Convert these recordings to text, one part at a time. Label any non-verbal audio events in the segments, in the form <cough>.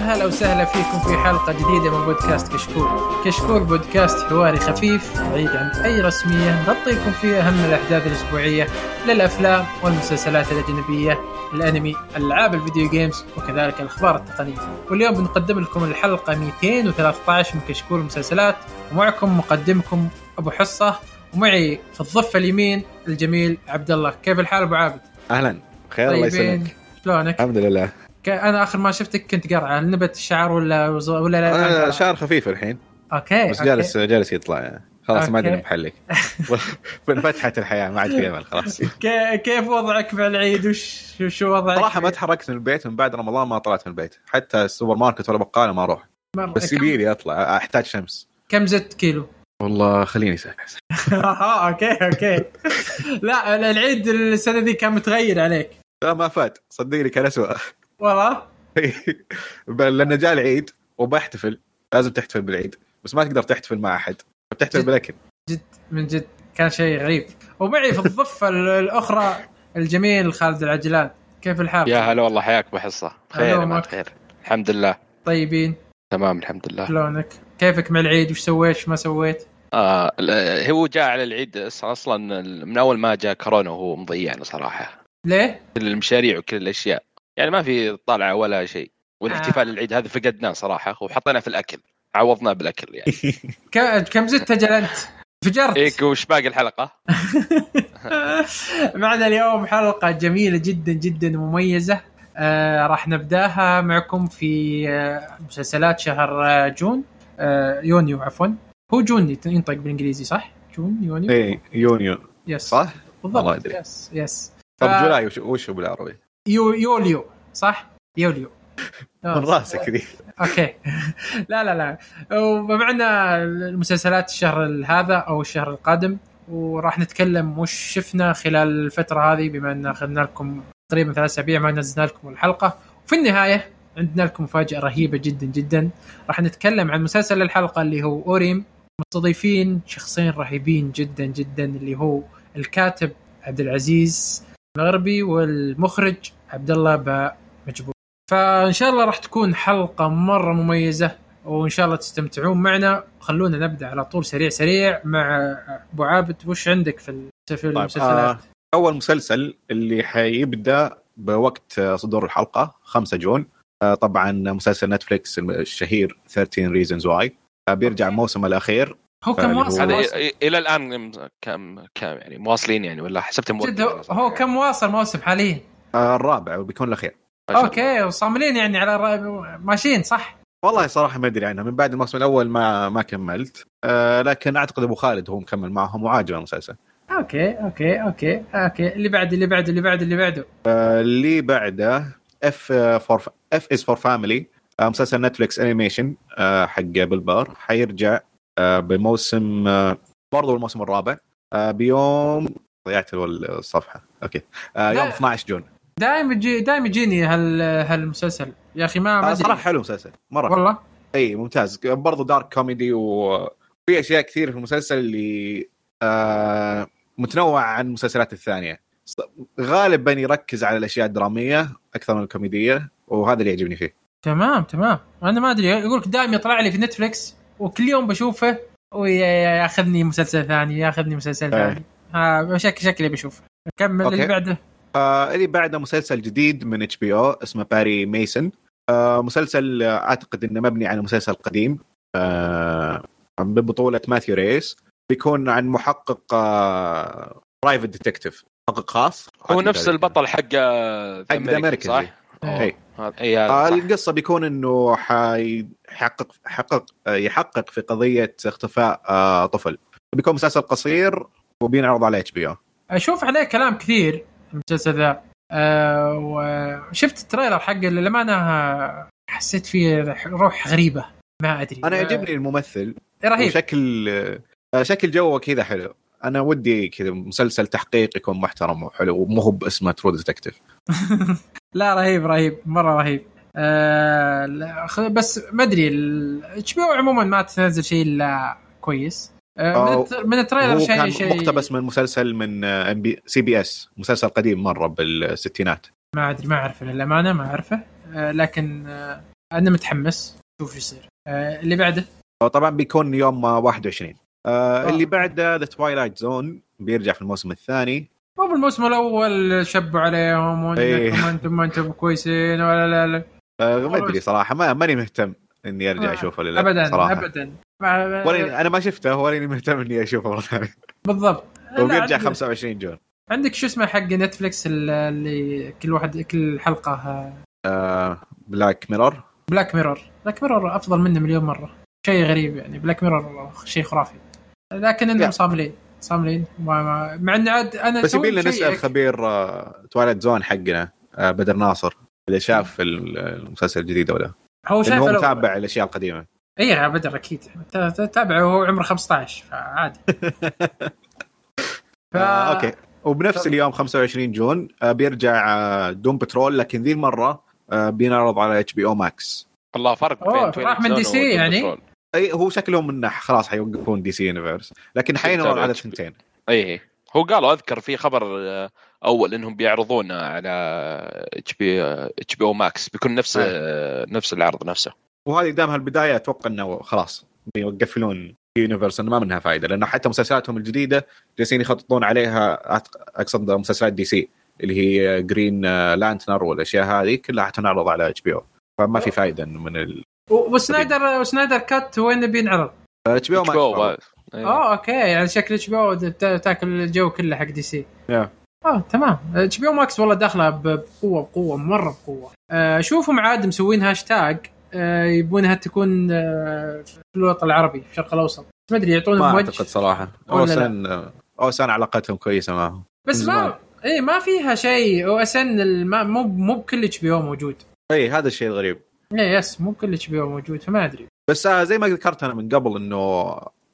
يا هلا وسهلا فيكم في حلقة جديدة من بودكاست كشكول كشكول بودكاست حواري خفيف بعيد عن أي رسمية نغطيكم فيه أهم الأحداث الأسبوعية للأفلام والمسلسلات الأجنبية الأنمي ألعاب الفيديو جيمز وكذلك الأخبار التقنية. واليوم بنقدم لكم الحلقة 213 من كشكول المسلسلات ومعكم مقدمكم أبو حصة ومعي في الضفة اليمين الجميل عبد الله. كيف الحال أبو عابد؟ أهلا. بخير الله يسلمك. شلونك؟ الحمد لله. أنا آخر ما شفتك كنت قرعة هل نبت الشعر ولا ولا لا قرعة؟ شعر خفيف الحين okay بس okay. جالس جالس يطلع يعني. خلاص ما أدري. محلك انفتحت <laughs> <laughs> الحياة ما عاد في أمل خلاص كي- كيف وضعك مع العيد وش شو وضعك؟ صراحة ما تحركت من البيت من بعد رمضان ما طلعت من البيت حتى السوبر ماركت ولا بقالة ما أروح. بس كم, يبي لي أطلع أحتاج شمس كم زدت كيلو؟ والله خليني ساكت <laughs> آه أوكي أوكي لا العيد السنة ذي كان متغير عليك لا ما فات صدقني كان اسوء والله. <laughs> لأنه جاء العيد وبحتفل لازم تحتفل بالعيد بس ما تقدر تحتفل مع أحد بتحتفل. بالأكل. جد من جد كان شيء غريب. ومعي في الضفة ال- الأخرى الجميل خالد العجلان. كيف الحال؟ يا هلا والله حياك بحصة هلا خير يا ومرحبا. مات خير الحمد لله. طيبين؟ تمام الحمد لله. شلونك؟ كيفك مع العيد؟ وش سويت؟ وش ما سويت؟ آه هو جاء على العيد أصلا من أول ما جاء كورونا وهو مضيعنا صراحة. ليه؟ كل المشاريع وكل الأشياء. يعني ما في طالعه ولا شيء والاحتفال آه. العيد هذا فقدناه صراحة وحطينا في الأكل عوضناه بالأكل يعني <laughs> كم زدت أجل أنت؟ فجرت هيك وش باقي الحلقة؟ <laughs> معنا اليوم حلقة جميلة جدا جدا مميزة آه راح نبدأها معكم في آه مسلسلات شهر آه June آه يونيو عفوا هو June ينطق بالإنجليزي صح؟ June يونيو اي يونيو yes صح؟ بالضبط. yes yes طب ف- July وش, وش هو بالعربي؟ يو يوليو صح؟ يوليو. <laughs> من آه. راسك ذي. okay. <laughs> لا لا لا. ومعنا المسلسلات الشهر هذا أو الشهر القادم وراح نتكلم وش شفنا خلال الفترة هذه بما أن أخذنا لكم تقريبا ثلاث أسابيع ما نزلنا لكم الحلقة. وفي النهاية عندنا لكم مفاجأة رهيبة جدا جدا. راح نتكلم عن مسلسل الحلقة اللي هو أوريم. مستضيفين شخصين رهيبين جدا جدا اللي هو الكاتب عبد العزيز الغربي والمخرج عبد الله باء مجبور. فإن شاء الله راح تكون حلقة مرة مميزة وإن شاء الله تستمتعون معنا. خلونا نبدأ على طول سريع سريع مع أبو عابد. وش عندك في طيب المسلسلات؟ آه أول مسلسل اللي حيبدأ بوقت صدور الحلقة 5 June. آه طبعا مسلسل نتفليكس الشهير 13 Reasons Why. آه بيرجع. الموسم الأخير. هو كم واصل هذا إلى الآن كم كم يعني مواصلين يعني ولا حسبت جد هو- هو كم واصل موسم حاليا؟ آه الرابع وبيكون الأخير. okay وصاملين يعني على ماشيين صح؟ والله صراحة ما أدري عنها من بعد الموسم الأول ما ما كملت. آه لكن أعتقد أبو خالد هو مكمل معهم وعاجبه المسلسل. okay okay okay okay. اللي بعد اللي بعد اللي بعد اللي بعده. آه اللي بعده F for F Is for Family مسلسل نتفليكس animation آه حق بالبار حيرجع بموسم آه برضو الموسم الرابع آه بيوم ضيعت ال- الصفحة. okay. آه يوم لا. 12 June. دائما يجي دائما يجيني هال هالمسلسل. يا أخي ما آه صراحة حلو مسلسل. مرة والله؟ إي ممتاز. برضو dark comedy وفي أشياء كثير في المسلسل اللي آه متنوع عن المسلسلات الثانية. غالبا يركز على الأشياء الدرامية أكثر من الكوميدية وهذا اللي يعجبني فيه. تمام تمام. أنا ما أدري. يقول لك دائما يطلع لي في نتفلكس وكل يوم بشوفه وياخذني مسلسل ثاني ياخذني مسلسل إيه. ثاني. ها شكل شكلي بشوفه كمل اللي. بعده. آه اللي بعده مسلسل جديد من HBO اسمه باري ميسون آه مسلسل آه، أعتقد إنه مبني على مسلسل قديم. آه ببطوله ماثيو ريس. بيكون عن محقق private detective محقق خاص. هو نفس البطل حق حق The Americans صح؟ إيه. اي هذا آه. القصة بيكون إنه حيحقق حقق آه، يحقق في قضية اختفاء آه طفل. بيكون مسلسل قصير وبينعرض على HBO. أشوف عليه كلام كثير المسلسل ذا. أه وشفت ال trailer حقه للامانه آه، حسيت فيه روح غريبة ما أدري. أنا آه، يعجبني الممثل رهيب. وشكل آه، شكل جوه كذا حلو. أنا ودي كذا مسلسل تحقيق يكون محترم وحلو ومو هو باسمه True Detective <laughs> لا رهيب رهيب مرة رهيب. آه بس ما أدري HBO عموما ما تنزل شيء إلا كويس. آه من, الت- من ال trailer شيء كان شيء مقتبس من مسلسل من ام بي CBS مسلسل قديم مرة بالستينات. ما أدري ما أعرفه للأمانة ما أعرفه. آه لكن آه أنا متحمس. شوف إيش يصير. آه اللي بعده؟ طبعا بيكون يوم 21 آه آه. اللي بعده The Twilight Zone بيرجع في الموسم الثاني. مو بالموسم الأول شبوا عليهم إيه. وانكم <laughs> أنتم ما أنتم كويسين ولا لا لا. آه ما أدري صراحة ما ماني مهتم إني أرجع أشوفه ولا لا ابدا صراحة. ابدا. ما- ولا أنا ما شفته ولاني مهتم إني أشوفه مرة ثانية. بالضبط. <laughs> وبيرجع عندك- 25 June. عندك شو اسمه حق Netflix اللي كل واحد كل حلقة؟ آه Black Mirror Black Mirror Black Mirror أفضل منه مليون مرة. شيء غريب يعني Black Mirror شيء خرافي. لكن إنهم. صاملين. صاملين. مع ان عاد أنا بس يبي لنا نسأل مشيك. خبير آه Twilight Zone حقنا آه بدر ناصر إذا شاف ال- المسلسل الجديد ولا هو شايف هو. متابع الأشياء القديمة. اي يا بدر أكيد. ت- ت- تابعه وهو عمره 15 فعادي. <laughs> ف... آه okay. وبنفس اليوم 25 جون آه بيرجع آه Doom Patrol لكن ذي المرة آه بينعرض على HBO Max الله فرق بين راح من DC Zone يعني؟ أي هو شكلهم إنه خلاص حيوقفون DC Universe لكن حينعرض على HBO. الثنتين إي. هو قالوا أذكر في خبر آه، أول إنهم بيعرضون على اتش بي اتش بي أو ماكس بيكون نفس آه. آه، نفس العرض نفسه. وهذه دامها البداية أتوقع إنه خلاص بيقفلون Universe انه ما منها فائده لأنه حتى مسلسلاتهم الجديدة جالسين يخططون عليها أقصد مسلسلات DC اللي هي Green Lantern والأشياء هذه كلها حتنعرض على HBO فما في فائده من و Snyder و Snyder Cut وين بينعرض؟ اتش بي أو HBO بقى. إي. آه okay يعني شكل HBO تاكل الجو كله حق DC. آه تمام HBO Max والله داخله بقوه بقوة مرة بقوة آه شوفهم عاد مسوين هاشتاج آه يبونها تكون آه في الوطن العربي في الشرق الأوسط ما أدري ما يعطونهم أعتقد وجه صراحة ولا لا؟ OSN OSN علاقتهم كويسة معهم بس ما. اي ما فيها شيء OSN مو مو بكل H BO موجود اي هذا الشيء الغريب اي yes مو بكل HBO موجود فما أدري. بس آه، زي ما ذكرت أنا من قبل إنه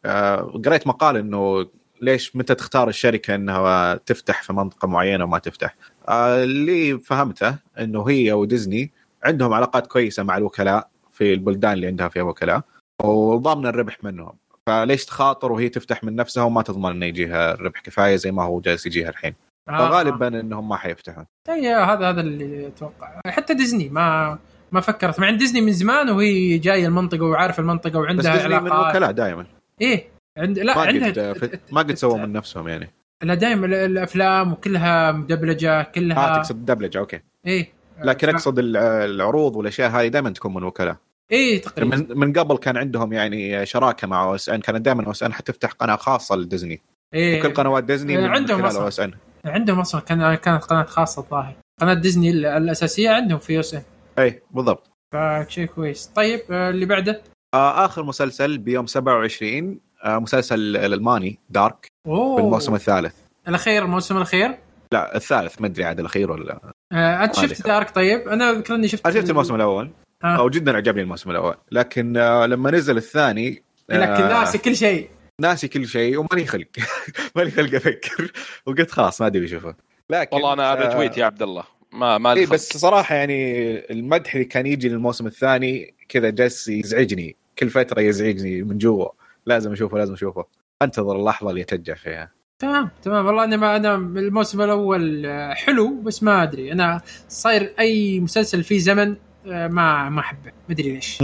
آه، قريت مقال إنه ليش متى تختار الشركة إنها تفتح في منطقة معينة وما تفتح. آه، اللي فهمته إنه هي وديزني عندهم علاقات كويسة مع الوكلاء في البلدان اللي عندها فيها وكلاء وضامن الربح منهم. فليش تخاطر وهي تفتح من نفسها وما تضمن إنه يجيها الربح كفاية زي ما هو جالس يجيها الحين؟ آه. فغالبا إنهم ما حيفتحون. اي هذا هذا اللي أتوقع. حتى ديزني ما ما فكرت. مع إن ديزني من زمان وهي جاية المنطقة وعارفة المنطقة بس وعندها ديزني من وكلاء دائما إيه عند لا ما عندها قد ما قد سووا من نفسهم يعني. لا دائما الأفلام وكلها مدبلجة كلها آه تقصد دبلجة okay. إيه. لكن أقصد الع- العروض والأشياء هذه دائما تكون من وكلاء. إيه تقريبا. من من قبل كان عندهم يعني شراكة مع OSN. كانت دائما OSN حتفتح قناة خاصة لديزني. إيه. وكل قنوات ديزني إيه، من عندهم خلال. OSN. عندهم أصلا كان كانت قناة خاصة الظاهر. قناة ديزني ال- الأساسية عندهم في OSN اي بالضبط. فشيء كويس. طيب آه، اللي بعده؟ آه آخر مسلسل بيوم 27 آه مسلسل الألماني Dark أوه. في الموسم الثالث. الأخير الموسم الأخير؟ لا الثالث ما أدري عاد الأخير ولا لا. آه انت شفت. دارك طيب أنا اذكر اني شفت أنا شفت الموسم الأول. آه. أو جدا عجبني الموسم الأول. لكن آه لما نزل الثاني لكن آه، ناسي كل شيء. ناسي كل شيء وماني خلق. <laughs> ماني خلق أفكر. وقلت خلاص ما أدري بشوفه لكن والله أنا آه، ريتويت يا عبد الله. ما ما خلق. بس صراحة يعني المدح اللي كان يجي للموسم الثاني كذا جالس يزعجني. كل فترة يزعجني من جوا. لازم أشوفه لازم أشوفه. أنتظر اللحظة اللي اتشجع فيها. تمام تمام. والله أنا ما أنا الموسم الأول آه، حلو بس ما أدري. أنا صاير أي مسلسل فيه زمن آه، ما ما أحبه. ما أدري ليش.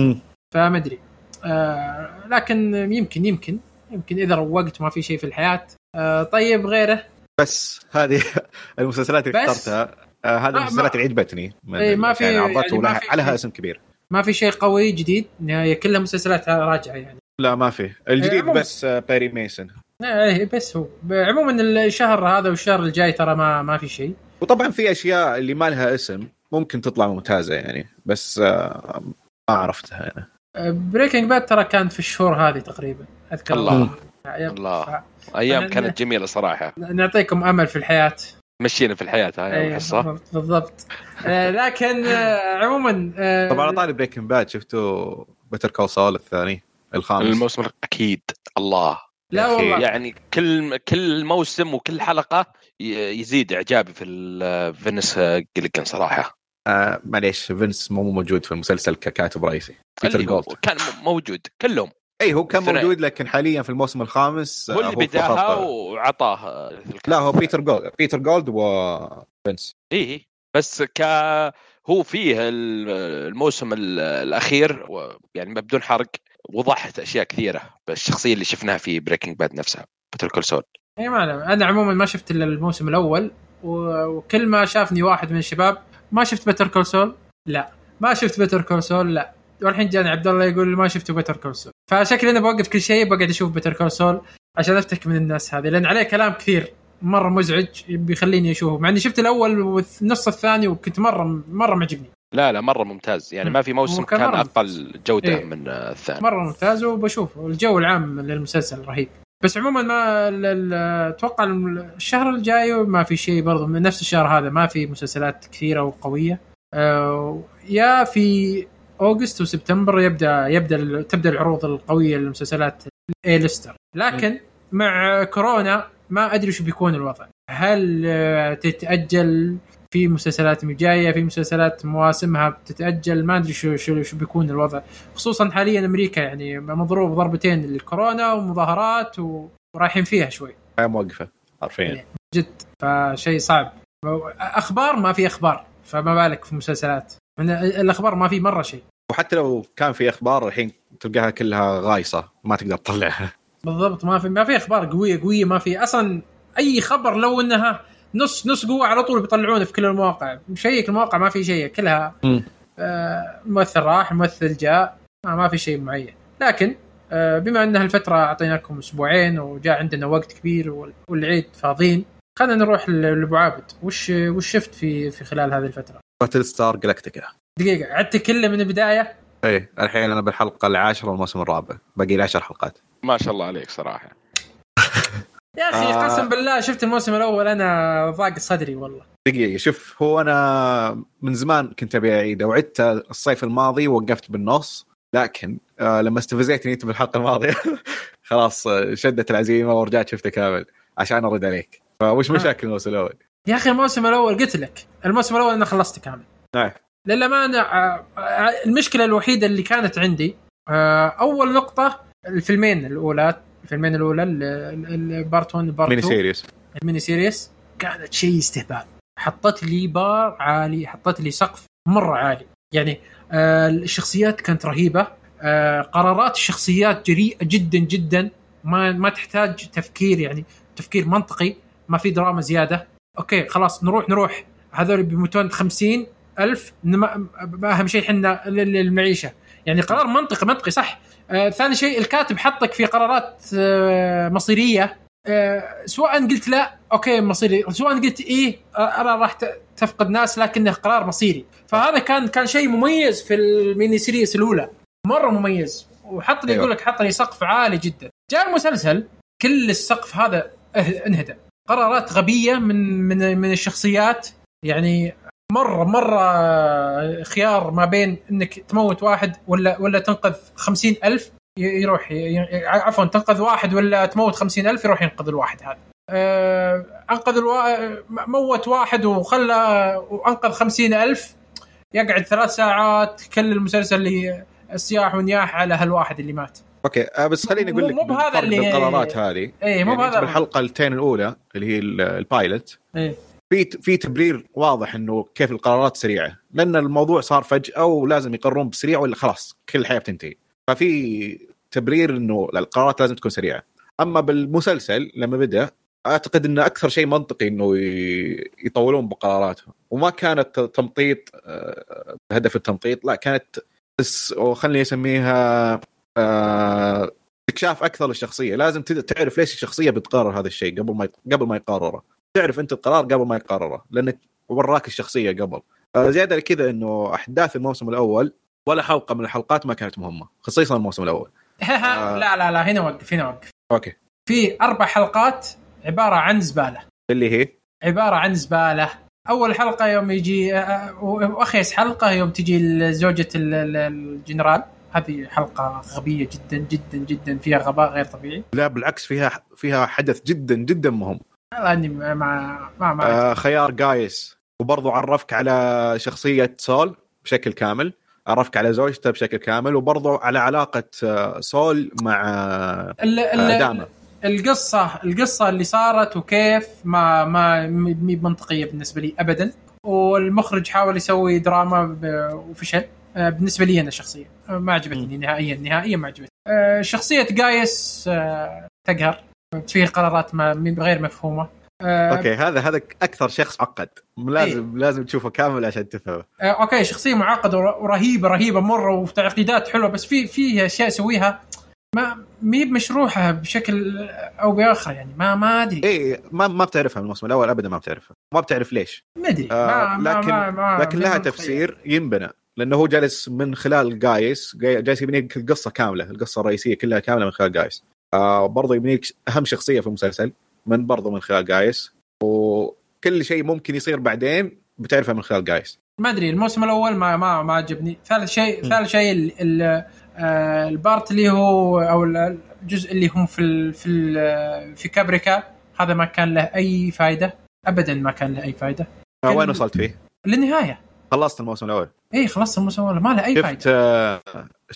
فما أدري. آه لكن يمكن يمكن. يمكن إذا روقت ما في شيء في الحياة. آه طيب غيره؟ بس هذه <laughs> المسلسلات اللي بس- اخترتها. آه هذه ما- المسلسلات اللي عجبتني من إيه، ما في- يعني عرضته يعني ما في عليها. اسم كبير. ما في شيء قوي جديد هي كلها مسلسلات راجعة يعني. لا ما في. الجديد عموماً. بس آه Perry Mason إيه بس هو. عموما الشهر هذا والشهر الجاي ترى ما ما في شيء. وطبعا في أشياء اللي ما لها اسم ممكن تطلع ممتازة يعني بس آه ما عرفتها أنا. Breaking Bad ترى كان في الشهور هذه تقريبا أذكر. الله. الله. أيام كانت جميلة صراحة. نعطيكم أمل في الحياة. مشينا في الحياة هاي أيوة، الحصه بالضبط, بالضبط. آه لكن آه عموما آه طبعا على طاري Breaking Bad شفتوا Better Call Saul الثاني الخامس. الموسم أكيد الله. لا والله. يعني كل كل موسم وكل حلقة يزيد إعجابي في ال- فينس جليجن صراحة. آه معليش فينس مو موجود في المسلسل ككاتب رئيسي. بيتر جولد كان موجود كلهم. اي هو كان. موجود لكن حاليا في الموسم الخامس هو آه، اللي بداها وعطاه لا هو بيتر جولد. بيتر جولد وفينس إيه بس ك هو فيه ال- الموسم ال- الأخير و- يعني بدون حرق وضحت أشياء كثيرة بالشخصية اللي شفناها في Breaking Bad نفسها Better Call Saul. اي ما أعلم. أنا عموما ما شفت إلا الموسم الأول و- وكل ما شافني واحد من الشباب ما شفت Better Call Saul؟ لا. ما شفت Better Call Saul؟ لا. والحين جاني عبد الله يقول ما شفت Better Call Saul فشكلي أنا بوقف كل شيء بقعد أشوف Better Call Saul عشان أفتك من الناس هذه لأن عليه كلام كثير مرة مزعج بيخليني أشوفه مع إني شفت الأول والنص الثاني وكنت مرة مرة معجبني. لا لا مرة ممتاز. يعني ما في موسم كان مرة أقل جودة إيه. من الثاني. مرة ممتاز وبشوفه. الجو العام للمسلسل رهيب. بس عموما ما أتوقع الشهر الجاي ما في شيء برضه من نفس الشهر هذا ما في مسلسلات كثيرة وقوية. آه، يا في أوغست وسبتمبر يبدا يبدأ تبدأ العروض القوية للمسلسلات اي ليستر لكن مع كورونا ما أدري شو بيكون الوضع. هل آه، تتأجل في مسلسلات جاية في مسلسلات مواسمها بتتأجل؟ ما أدري شو شو, شو بيكون الوضع. خصوصا حاليا أمريكا يعني مضروب ضربتين للكورونا ومظاهرات و- ورايحين فيها شوي. موقفة حرفيا. جد فشيء صعب. أخبار ما في أخبار فما بالك في مسلسلات. الأخبار ما في مرة شيء. وحتى لو كان في أخبار الحين تلقاها كلها غايصة ما تقدر تطلعها. بالضبط ما في ما في أخبار قويه قوية ما في. أصلا أي خبر لو إنها نص نص قوة على طول بيطلعونه في كل المواقع. مشيك المواقع ما في شيء كلها. آه ممثل راح ممثل جاء ما, ما في شيء معين. لكن آه بما إن هالفترة أعطيناكم أسبوعين وجاء عندنا وقت كبير وال- والعيد فاضيين خلينا نروح لأبو عابد. وش وش شفت في في خلال هذه الفترة؟ باتل ستار جلاكتيكا دقيقة عدت كله من البداية؟ إيه الحين أنا بالحلقة العاشرة والموسم الرابع. باقي لي 10 حلقات. ما شاء الله عليك صراحة. <laughs> يا أخي آه. قسم بالله شفت الموسم الأول أنا ضاق صدري والله. دقيقة شوف هو أنا من زمان كنت أبي اعيده وعدت الصيف الماضي وقفت بالنص. لكن آه لما استفزيتني أنت بالحلقة الماضية <laughs> خلاص آه، شدت العزيمة ورجعت شفته كامل عشان أرد عليك. فوش آه. مشاكل الموسم الأول؟ يا أخي الموسم الأول قلت لك الموسم الأول أنا خلصته كامل. نعم. للامانه آه، آه، المشكلة الوحيدة اللي كانت عندي آه، أول نقطة الفيلمين الأولى الفيلمين الأولى ال part 1 ال part mini 2 series ال mini series كانت شيء استهبال. حطت لي بار عالي حطت لي سقف مرة عالي. يعني الشخصيات كانت رهيبة. قرارات الشخصيات جريئة جدا جدا. ما ما تحتاج تفكير يعني تفكير منطقي. ما في دراما زيادة. okay خلاص نروح نروح. هذول بيموتون 50 ألف أهم شيء إحنا المعيشه يعني قرار منطقي منطقي صح. آه ثاني شيء الكاتب حطك في قرارات آه مصيرية. آه، سواء قلت لا okay مصيري. سواء قلت إيه أنا راح تفقد ناس لكنه قرار مصيري. فهذا كان كان شيء مميز في ال mini series الأولى. مرة مميز. وحط لي أيوة. يقول لك حط لي سقف عالي جدا. جاء المسلسل كل السقف هذا اه- انهدم قرارات غبية من من من الشخصيات. يعني مره مرة خيار ما بين إنك تموت واحد ولا ولا تنقذ خمسين ألف يروح عفوا تنقذ واحد ولا تموت خمسين ألف يروح ينقذ الواحد هذا. آه، أنقذ الوا... موت واحد وخلى وأنقذ خمسين ألف يقعد ثلاث ساعات كل المسلسل اللي صياح ونياح على هالواحد اللي مات. okay آه بس خليني أقول لك مو بهذا اللي- بالقرارات هذه. إيه مو يعني أنت بهذا بالحلقتين الأولى اللي هي ال- ال pilot إيه. في في تبرير واضح إنه كيف القرارات سريعة. لأن الموضوع صار فجأة ولازم يقررون بسريع ولا خلاص كل الحياة بتنتهي. ففي تبرير إنه القرارات لازم تكون سريعة. أما بالمسلسل لما بدأ أعتقد إنه أكثر شيء منطقي إنه يطولون بقراراتهم. وما كانت تمطيط آه، هدف التمطيط لا كانت خليني أسميها استكشاف أكثر للشخصية. لازم تعرف ليش الشخصية بتقرر هذا الشيء قبل ما قبل ما يقرره. تعرف أنت القرار قبل ما يقرره لأنك وراك الشخصية قبل. آه، زيادة لكذا إنه أحداث الموسم الأول ولا حلقة من الحلقات ما كانت مهمة خصيصا الموسم الأول. <laughs> آه. لا لا لا هنا وقف هنا وقف. أوكي. في أربع حلقات عبارة عن زبالة. اللي هي؟ عبارة عن زبالة. أول حلقة يوم يجي آه، وأخيس حلقة يوم تجي زوجة ال- ال- الجنرال. هذه حلقة غبية جدا جدا جدا فيها غباء غير طبيعي. لا بالعكس فيها فيها حدث جدا جدا مهم. لاني ما ما, ما آه خيار جايس. وبرضو عرفك على شخصية سول بشكل كامل. عرفك على زوجته بشكل كامل. وبرضو على علاقة آه، سول مع آه، ال- ال- داما. القصة القصة اللي صارت وكيف ما ما منطقية بالنسبة لي ابدا. والمخرج حاول يسوي دراما وفشل. بالنسبة لي أنا شخصيا. آه، ما عجبتني نهائيا نهائيا ما عجبتني. آه، شخصية Gaius آه، تقهر. فيه قرارات غير مفهومة. آه، okay هذا هذا أكثر شخص معقد. لازم لازم تشوفه كامل عشان تفهمه. آه، okay شخصية معقدة ور- ورهيبة رهيبة مرة وتعقيدات حلوة بس في في أشياء يسويها ما مي بمشروحه بشكل أو بآخر يعني. ما ما أدري. اي ما ما بتعرفها من الموسم الأول ابدا ما بتعرفها. ما بتعرف ليش. ما أدري. آه، ما لكن- ما ما لكن لها. تفسير ينبنى. لأنه هو جالس من خلال جايس. جاي- جالس يبني لك القصة كاملة. القصة الرئيسية كلها كاملة من خلال جايس. آه برضه يبني لك أهم شخصية في المسلسل من برضه من خلال جايس. وكل شيء ممكن يصير بعدين بتعرفه من خلال جايس. ما أدري الموسم الأول ما ما ما عجبني. ثالث شيء. ثالث شيء ال- ال- آه، ال part اللي هو أو ال- الجزء اللي هم في ال في ال في كابريكا هذا ما كان له أي فائده ابدا ما كان له أي فائده آه وين وصلت فيه؟ للنهايه خلصت الموسم الأول. اي خلصت الموسم الأول. ما له أي شفت فائده آه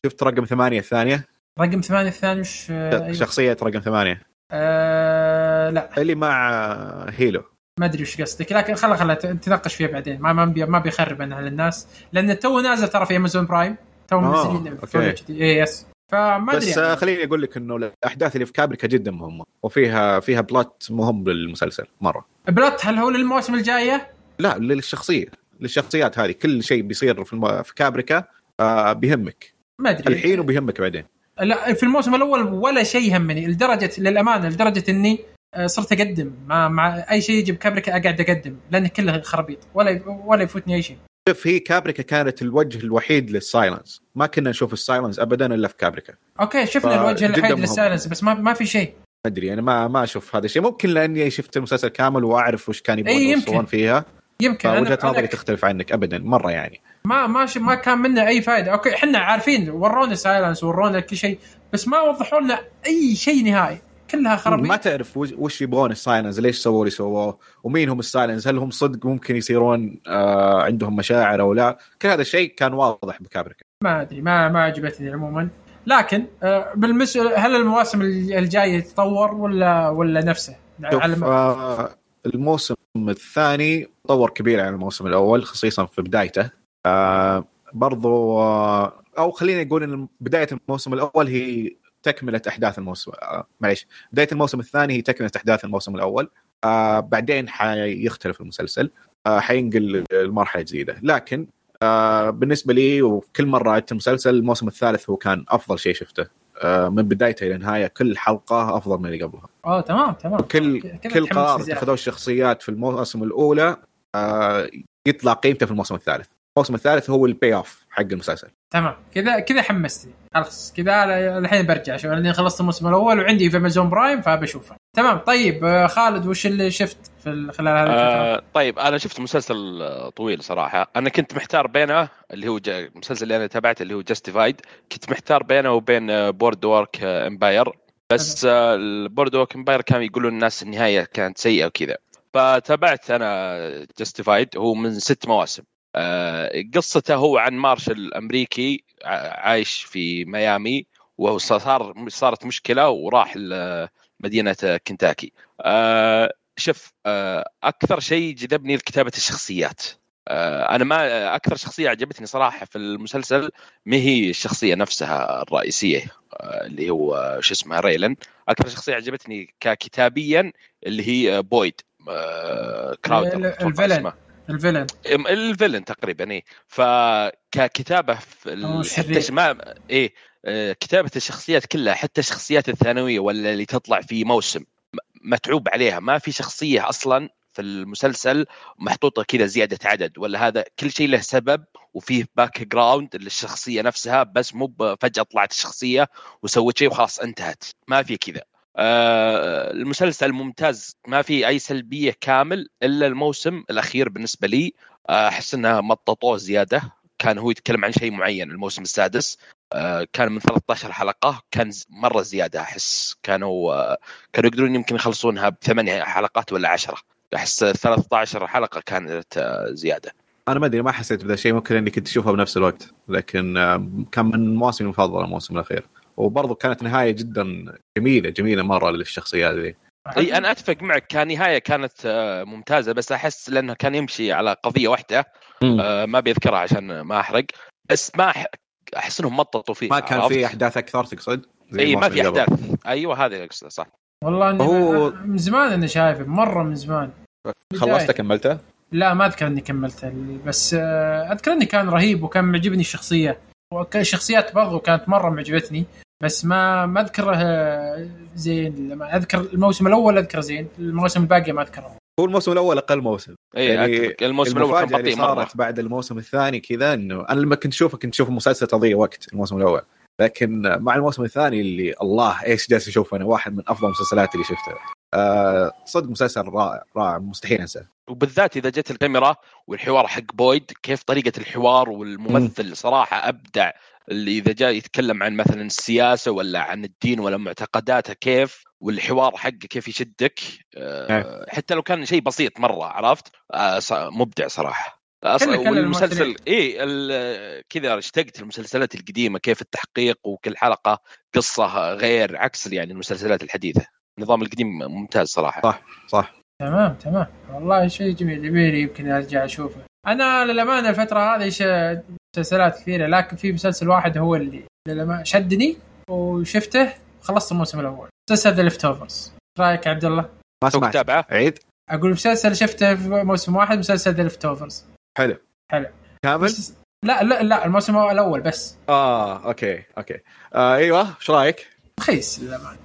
شفت رقم ثمانية الثانية؟ رقم ثمانية الثاني وش آه، أيوة. شخصية رقم ثمانية. آه لا. اللي مع آه، Helo. ما أدري وش قصدك. لكن خلا خلا تناقش فيها بعدين. ما ما بي ما بيخرب أنا على الناس. لأن تو نازل ترى في Amazon Prime تو آه، منزلين. اي yes. فما أدري بس يعني. آه خليني أقول لك إنه الأحداث اللي في Caprica جدا مهمة. وفيها فيها plot مهم للمسلسل. مرة. plot هل هو للمواسم الجاية؟ لا للشخصية. للشخصيات هذه. كل شيء بيصير في, الم... في Caprica آه بيهمك. ما أدري. الحين وبيهمك بعدين. لا في الموسم الأول ولا شيء همني لدرجة للأمانة لدرجة إني آه، صرت أقدم. مع, مع أي شيء يجي ب Caprica أقعد أقدم لأن كله خرابيط ولا ولا يفوتني أي شيء. شوف هي Caprica كانت الوجه الوحيد لل Cylons. ما كنا نشوف ال Cylons ابدا إلا في Caprica. أوكي شفنا الوجه الوحيد. لل Cylons بس ما ما في شيء. ما أدري أنا ما ما أشوف هذا الشيء. ممكن لأني شفت المسلسل كامل وأعرف وش كان يبغون يمكن. يوصلون فيها. يمكن فوجهة أنا, نظري تختلف عنك ابدا مرة يعني. ما ما ش- ما كان منه أي فائده أوكي إحنا عارفين ورونا Cylons ورونا كل شيء بس ما وضحوا لنا أي شيء نهائي. كلها خرابيط. ما تعرف وش- يبغون ال Cylons ليش سووا اللي سووه ومين هم السايلنز هل هم صدق ممكن يصيرون آه عندهم مشاعر أو لا؟ كل هذا الشيء كان واضح بكابريكا. ما أدري ما ما عجبتني عموما. لكن آه، بالمس هل المواسم الجاية تطور ولا ولا نفسه؟ على آه الموسم الثاني تطور كبير عن الموسم الأول خصيصا في بدايته. آه برضو آه أو خلينا نقول إن بداية الموسم الأول هي تكملة أحداث الموسم آه معليش بداية الموسم الثاني هي تكملة أحداث الموسم الأول. آه بعدين حيختلف المسلسل آه حينقل المرحلة الجديدة. لكن آه بالنسبة لي وكل مرة عدت المسلسل الموسم الثالث هو كان أفضل شيء شفته. من بدايته إلى نهاية كل حلقة أفضل من اللي قبلها. آه تمام تمام. كل كل قرار. اتخذوه الشخصيات في المواسم الأولى آه يطلع قيمته في الموسم الثالث. الموسم الثالث هو ال payoff حق المسلسل. تمام. كذا كذا حمستني. خلاص كذا الحين برجع شوف لاني خلصت الموسم الأول وعندي في Amazon Prime فبشوفه. تمام طيب آه، خالد وش اللي شفت في ال- خلال الفترة؟ آه طيب أنا شفت مسلسل آه، طويل صراحة. أنا كنت محتار بينه اللي هو المسلسل اللي أنا تابعته اللي هو Justified كنت محتار بينه وبين Boardwalk Empire بس آه، ال Boardwalk Empire كانوا يقولون الناس النهاية كانت سيئة وكذا. فتابعت أنا Justified هو من ست مواسم. آه، قصته هو عن مارشال أمريكي عايش في ميامي وصار صارت مشكلة وراح لمدينه كنتاكي. آه، شوف آه، أكثر شيء جذبني كتابه الشخصيات. آه، أنا ما أكثر شخصية عجبتني صراحة في المسلسل ما هي الشخصية نفسها الرئيسية آه، اللي هو شو اسمه Raylan أكثر شخصية عجبتني ككتابيا اللي هي آه، Boyd Crowder ال villain. ال villain. ال villain تقريبا اي فككتابة في حتى ما إيه. كتابة الشخصيات كلها حتى الشخصيات الثانوية ولا اللي تطلع في موسم متعوب عليها. ما في شخصية أصلا في المسلسل محطوطة كذا زيادة عدد ولا هذا كل شيء له سبب وفيه background للشخصية نفسها بس مو فجأة طلعت الشخصية وسوت شيء وخلاص انتهت. ما في كذا. آه، المسلسل ممتاز. ما في أي سلبية كامل إلا الموسم الأخير بالنسبة لي. آه، أحس إنها مططوه زيادة. كان هو يتكلم عن شيء معين الموسم السادس. آه، كان من 13 حلقة كان مرة زيادة أحس. كانوا آه، كانوا يقدرون يمكن يخلصونها بثمانية حلقات ولا عشرة. أحس 13 حلقة كانت آه، زيادة. أنا ما أدري ما حسيت بذا الشيء ممكن إني كنت أشوفها بنفس الوقت. لكن كان من مواسمي المفضلة الموسم الأخير. وبرضه كانت نهاية جدا جميلة جميلة مرة للشخصيات ذي. أي أنا أتفق معك كنهاية كانت آه، ممتازة بس أحس لأنه كان يمشي على قضية واحدة. آه، ما بيذكرها عشان ما أحرق بس ما أحس إنهم مططوا فيه ما كان؟ في أحداث أكثر تقصد؟ إي ما في. أحداث أيوه هذا اللي أقصده صح والله إني هو- من زمان أنا شايفه مرة من زمان خلصته كملته؟ لا ما أذكر إني كملته بس آه، أذكر إني كان رهيب وكان معجبني الشخصية وكان الشخصيات برضو كانت مرة معجبتني بس ما ما أذكره آه، زين. لما أذكر الموسم الأول اذكره زين الموسم الباقي ما أذكره. هو الموسم الأول أقل موسم. اي يعني. الموسم الأول كان بطيء مرة. صارت بعد الموسم الثاني كذا إنه أنا لما كنت أشوفه كنت أشوف مسلسل تضييع وقت الموسم الأول. لكن مع الموسم الثاني اللي الله إيش جالس أشوف أنا واحد من أفضل المسلسلات اللي شفتها. آه صدق مسلسل رائع رائع مستحيل أنساه. وبالذات إذا جت الكاميرا والحوار حق بويد كيف طريقة الحوار والممثل صراحة أبدع. اللي إذا جاء يتكلم عن مثلا السياسة ولا عن الدين ولا معتقداته كيف والحوار حقه كيف يشدك آه، حتى لو كان شيء بسيط مرة عرفت؟ آه، مبدع صراحة. والمسلسل. اي ال- كذا اشتقت المسلسلات القديمة كيف التحقيق وكل حلقة قصة غير عكس يعني المسلسلات الحديثة. النظام القديم ممتاز صراحة. صح. صح. تمام تمام. والله شيء جميل يبيلي يمكن أرجع أشوفه. أنا للأمانة الفترة هذه مسلسلات كثيره لكن في مسلسل واحد هو اللي للأمانة شدني وشفته خلصت الموسم الأول مسلسل The Leftovers رايك يا عبد الله؟ ما سمعت تابعه عيد أقول مسلسل شفته في موسم واحد مسلسل The Leftovers حلو حلو. كامل لا لا لا الموسم الأول بس آه أوكي أوكي آه أيوه إيش رايك؟ رخيص للامانه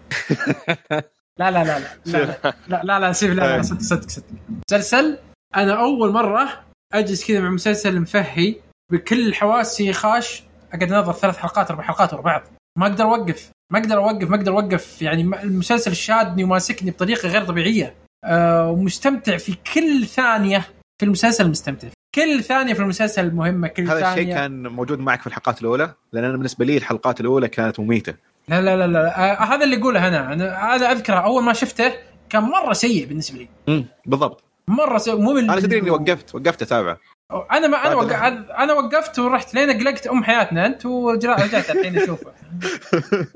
لا لا لا لا لا لا لا لا سيف لا لا صدق صدق صدق مسلسل أنا اول مره اجلس كذا مع مسلسل مفهي بكل حواسي خاش أقعد انظر ثلاث حلقات أربع حلقات ورا بعض. ما أقدر أوقف ما أقدر أوقف ما أقدر أوقف. يعني المسلسل شادني وماسكني بطريقة غير طبيعية. آه ومستمتع في كل ثانية في المسلسل مستمتع. كل ثانية في المسلسل مهمة كل هذا ثانية. الشيء كان موجود معك في الحلقات الأولى؟ لأن أنا بالنسبة لي الحلقات الأولى كانت مميتة. لا لا لا, لا. آه هذا اللي أقوله أنا. أنا هذا أذكره. أول ما شفته كان مرة سيء بالنسبة لي. امم بالضبط. مرة سيء مو بال... أنا تدري إني وقفت وقفت أتابعه. أنا ما أنا وق... أنا وقفت ورحت لين قلقت أم حياتنا أنت ورجعت رجعت الحين أشوفه. <laughs>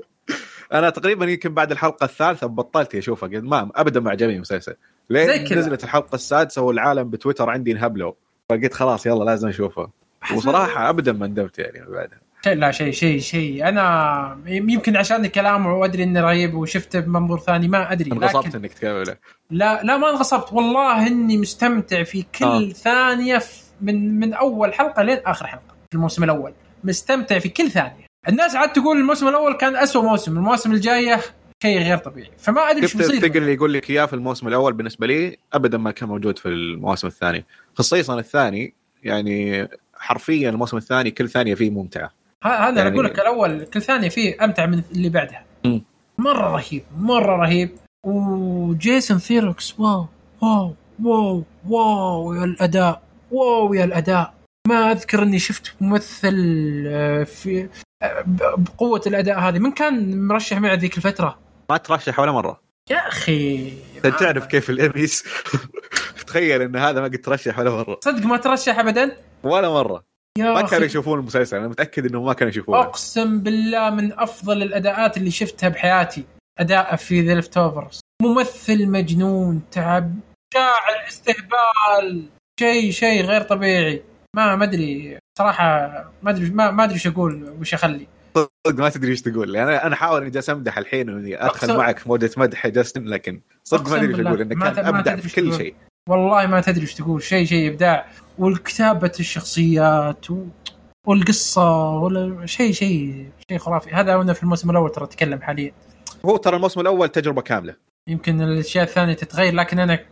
أنا تقريبا يمكن بعد الحلقة الثالثة بطلت اشوفها قلت ما ابدا ما عجبني المسلسل لين. نزلت الحلقة السادسة والعالم بتويتر عندي انهبلوا. فقلت خلاص يلا لازم اشوفها وصراحة ابدا ما ندمت يعني بعدها. لا شيء شيء شيء. أنا يمكن عشان كلامه وأدري إنه رهيب وشفته بمنظور ثاني ما أدري انغصبت إنك تكمله. لا لا ما انغصبت. والله إني مستمتع في كل آه. ثانية في- من من أول حلقة لين آخر حلقة في الموسم الأول. مستمتع في كل ثانية. الناس عاد تقول الموسم الأول كان أسوأ موسم المواسم الجاية شيء غير طبيعي. فما أدري إيش بيصير. اللي يقول لك إياه في الموسم الأول بالنسبة لي ابدا ما كان موجود في المواسم الثانية خصيصا الثاني يعني حرفيا الموسم الثاني كل ثانية فيه ممتعة. هذا أنا يعني- أقول لك الأول كل ثانية فيه أمتع من اللي بعدها. مم. مرة رهيب مرة رهيب. و Justin Theroux wow wow wow wow الأداء. wow يا الأداء. ما أذكر إني شفت ممثل آه، في آه، بقوة الأداء هذه. من كان مرشح معي ذيك الفترة؟ ما ترشح ولا مرة. يا أخي. أنت تعرف كيف الاميس <laughs> تخيل إن هذا ما قد ترشح ولا مرة. صدق ما ترشح ابدا؟ ولا مرة. يا ما. كانوا يشوفون المسلسل. أنا متأكد إنهم ما كانوا يشوفونه. أقسم بالله من أفضل الأداءات اللي شفتها بحياتي. اداءه في The Left ممثل مجنون تعب شاعر استهبال شيء شيء غير طبيعي. ما ما أدري. صراحة ما أدري ما أدري إيش أقول وش أخلي. صدق ما تدري إيش تقول. يعني أنا أنا احاول إني جالس أمدح الحين وإني أدخل أقسم- معك في mood مدح Justin لكن صدق ما أدري إيش. أقول ما كان ابدع في كل. شيء. والله ما تدري إيش تقول. شيء شيء إبداع. والكتابة الشخصيات و... والقصة ولا شيء شيء شيء خرافي. هذا أنا في الموسم الأول ترى اتكلم حاليا. هو ترى الموسم الأول تجربة كاملة. يمكن الأشياء الثانية تتغير لكن أنا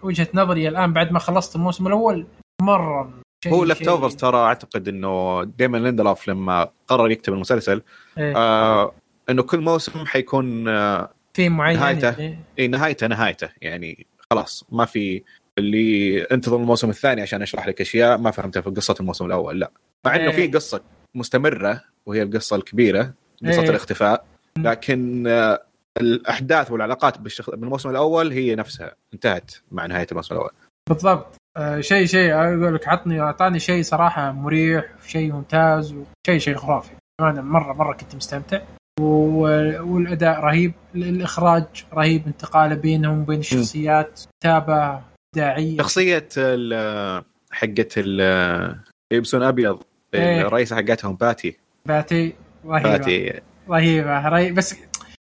كوجهة نظري الآن بعد ما خلصت الموسم الأول مرة هو Leftovers ترى أعتقد إنه Damon Lindelof لما قرر يكتب المسلسل إيه. آه إنه كل موسم حيكون آه في معين نهايته. يعني. إيه نهايته نهايته يعني خلاص ما في اللي انتظر الموسم الثاني عشان أشرح لك أشياء ما فهمتها في قصة الموسم الأول لا مع إنه في إيه. قصة مستمرة وهي القصة الكبيرة قصة إيه. الاختفاء لكن آه، الأحداث والعلاقات بالشخ... بالموسم الأول هي نفسها. انتهت مع نهاية الموسم الأول. بالضبط. آه شيء شيء أقول لك عطني أعطاني شيء صراحة مريح شيء ممتاز وشيء شيء خرافي. أنا مره مرة كنت مستمتع. والأداء رهيب. ال- الإخراج رهيب انتقاله بينهم وبين الشخصيات كتابه إبداعية. شخصية ال- حقت ال- يلبسون أبيض إيه. الرئيسة حقتهم باتي. باتي رهيبة. باتي. رهيبة. رهيبه بس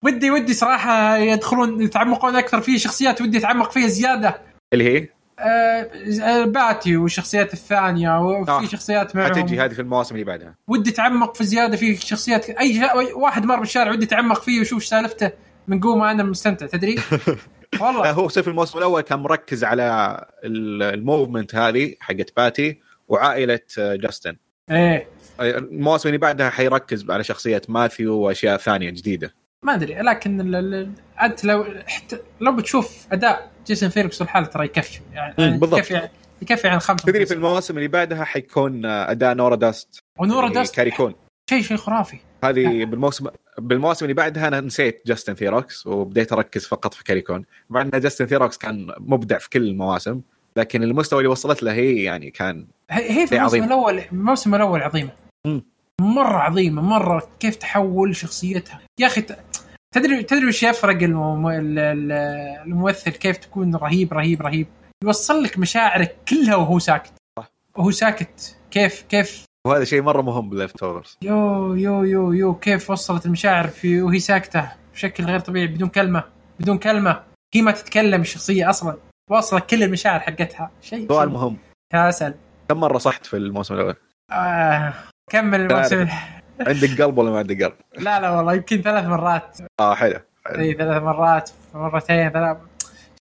ودي ودي صراحة يدخلون يتعمقون أكثر في شخصيات ودي أتعمق فيها زيادة. اللي هي؟ آه، باتي والشخصيات الثانية وفي آه. شخصيات معهم. حتجي هذه في المواسم اللي بعدها. ودي أتعمق في زيادة في شخصيات أي واحد مر بالشارع ودي أتعمق فيه وأشوف إيش سالفته من قو ما أنا مستمتع تدري؟ <laughs> والله. هو سيف الموسم الأول كان مركز على ال- ال movement هذه حقت باتي وعائلة آه، Justin. إيه. المواسم اللي بعدها حيركز على شخصية ماثيو وأشياء ثانية جديدة. ما أدري لكن ال... ال... أنت لو حتى لو بتشوف أداء جيسون فيركس الحالة ترى يكفي يعني مم، بالضبط. يكفي يكفي عن خمسة تدري في المواسم اللي بعدها حيكون آه، أداء Nora Durst. و Nora اللي Durst Carrie Coon شيء شيء خرافي. هذه بالموسم بالمواسم اللي بعدها أنا نسيت جاستن ثيروكس وبديت أركز فقط في كاري كون مع أن جاستن ثيروكس كان مبدع في كل المواسم لكن المستوى اللي وصلت له هي يعني كان هي هي في الموسم عظيم. الأول الموسم الأول عظيمة. مم. مرة عظيمة مرة كيف تحول شخصيتها. يا أخي تدري تدري وش يفرق المم... ال- ال- الممثل؟ كيف تكون رهيب رهيب رهيب؟ يوصل لك مشاعرك كلها وهو ساكت. وهو ساكت. كيف كيف؟ وهذا شيء مرة مهم بال Leftovers يو يو يو يو كيف وصلت المشاعر في وهي ساكتة؟ بشكل غير طبيعي بدون كلمة. بدون كلمة. هي ما تتكلم الشخصيه أصلا. واصلة كل المشاعر حقتها. شيء سؤال مهم. يا سل كم مرة صحت في الموسم الأول؟ آه كمل الموسم. عندك قلب ولا ما عندك قلب؟ لا لا والله يمكن ثلاث مرات آه حلو. إي ثلاث مرات مرتين ثلاث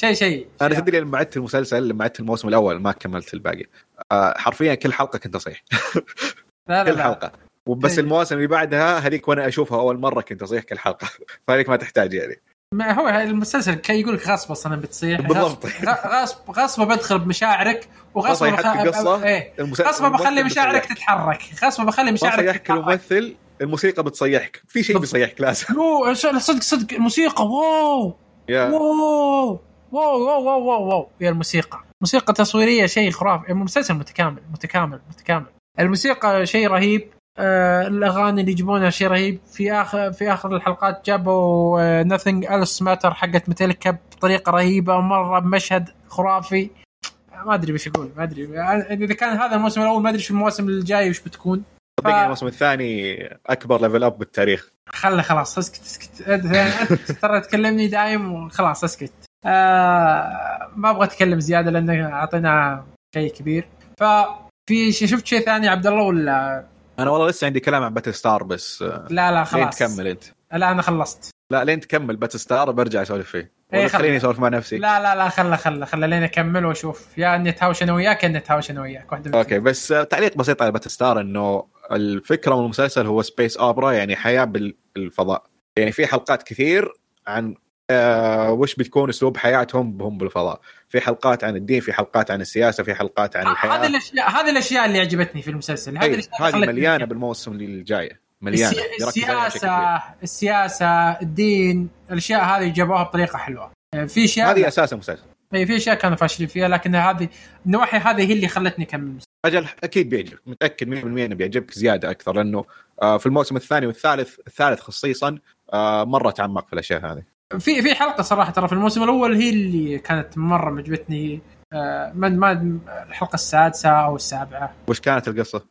شيء شيء أنا. تدري لما عدت المسلسل لما عدت الموسم الأول ما كملت الباقي آه حرفيا كل حلقة كنت أصيح <laughs> لا لا كل حلقة وبس. المواسم اللي بعدها هذيك وأنا أشوفها أول مرة كنت أصيح كل حلقة <laughs> فهذيك ما تحتاج يعني ما هو المسلسل كان يقول لك غصب أصلا بتصيح بالضبط. غصب غصب بدخل بمشاعرك وغصب غصب يحكي بخ-. إيه. المسلسل غصب بخلي مشاعرك. تتحرك. غصب بخلي مشاعرك بيصيحك تتحرك. الممثل الموسيقى بتصيحك. في شيء. بيصيحك لازم. يو صدق صدق. الموسيقى واو! واو واو واو واو واو, واو. يا الموسيقى. موسيقى تصويرية شيء خرافي. المسلسل متكامل متكامل متكامل. الموسيقى شيء رهيب. آه الأغاني اللي يجيبونها شيء رهيب. في اخر في آخر الحلقات جابوا آه nothing else matter حقت ميتاليكا بطريقة رهيبة مرة بمشهد خرافي. ما أدري وش أقول ما أدري. إذا كان هذا الموسم الأول ما أدري شو المواسم الجايه وش بتكون. صدقني الموسم الثاني أكبر level ب بالتاريخ. خله خلاص اسكت اسكت. انت ترى تكلمني دايم وخلاص اسكت. آه ما أبغى أتكلم زيادة لأن أعطينا شيء كبير. ففي شفت شيء ثاني عبد الله ولا؟ أنا والله لسه عندي كلام عن Battlestar بس آه، لا لا لين خلاص. تكمل أنت. لا أنا خلصت. لا لين تكمل Battlestar برجع أسولف فيه. ولا خل- خليني أسولف مع نفسي. لا لا لا خله خله خله لين أكمل وأشوف. يا أني اتهاوش أنا وياك يا أني اتهاوش أنا وياك. واحدة okay بس آه، تعليق بسيط على Battlestar إنه الفكرة من المسلسل هو space opera يعني حياة بالفضاء. يعني في حلقات كثير عن آه وش بتكون أسلوب حياتهم هم بالفضاء. في حلقات عن الدين في حلقات عن السياسة في حلقات عن هذه الحياة. الأشياء هذه الأشياء اللي عجبتني في المسلسل. هذه هذه الأشياء اللي هذه مليانة. بالموسم اللي كبير. السياسة السياسة الدين الأشياء هذه جابوها بطريقة حلوة. آه، في أشياء هذه أساس المسلسل. إي في أشياء كانوا فاشلين فيها لكن هذه النواحي هذه هي اللي خلتني أكمل. أجل أكيد بيعجبك. متأكد 100% إنه بيعجبك زيادة أكثر لأنه آه، في الموسم الثاني والثالث الثالث خصيصا آه، مرة تعمق في الأشياء هذه. في في حلقة صراحة ترى في الموسم الأول هي اللي كانت مرة معجبتني ما ما الحلقة السادسة أو السابعة. وش كانت القصة؟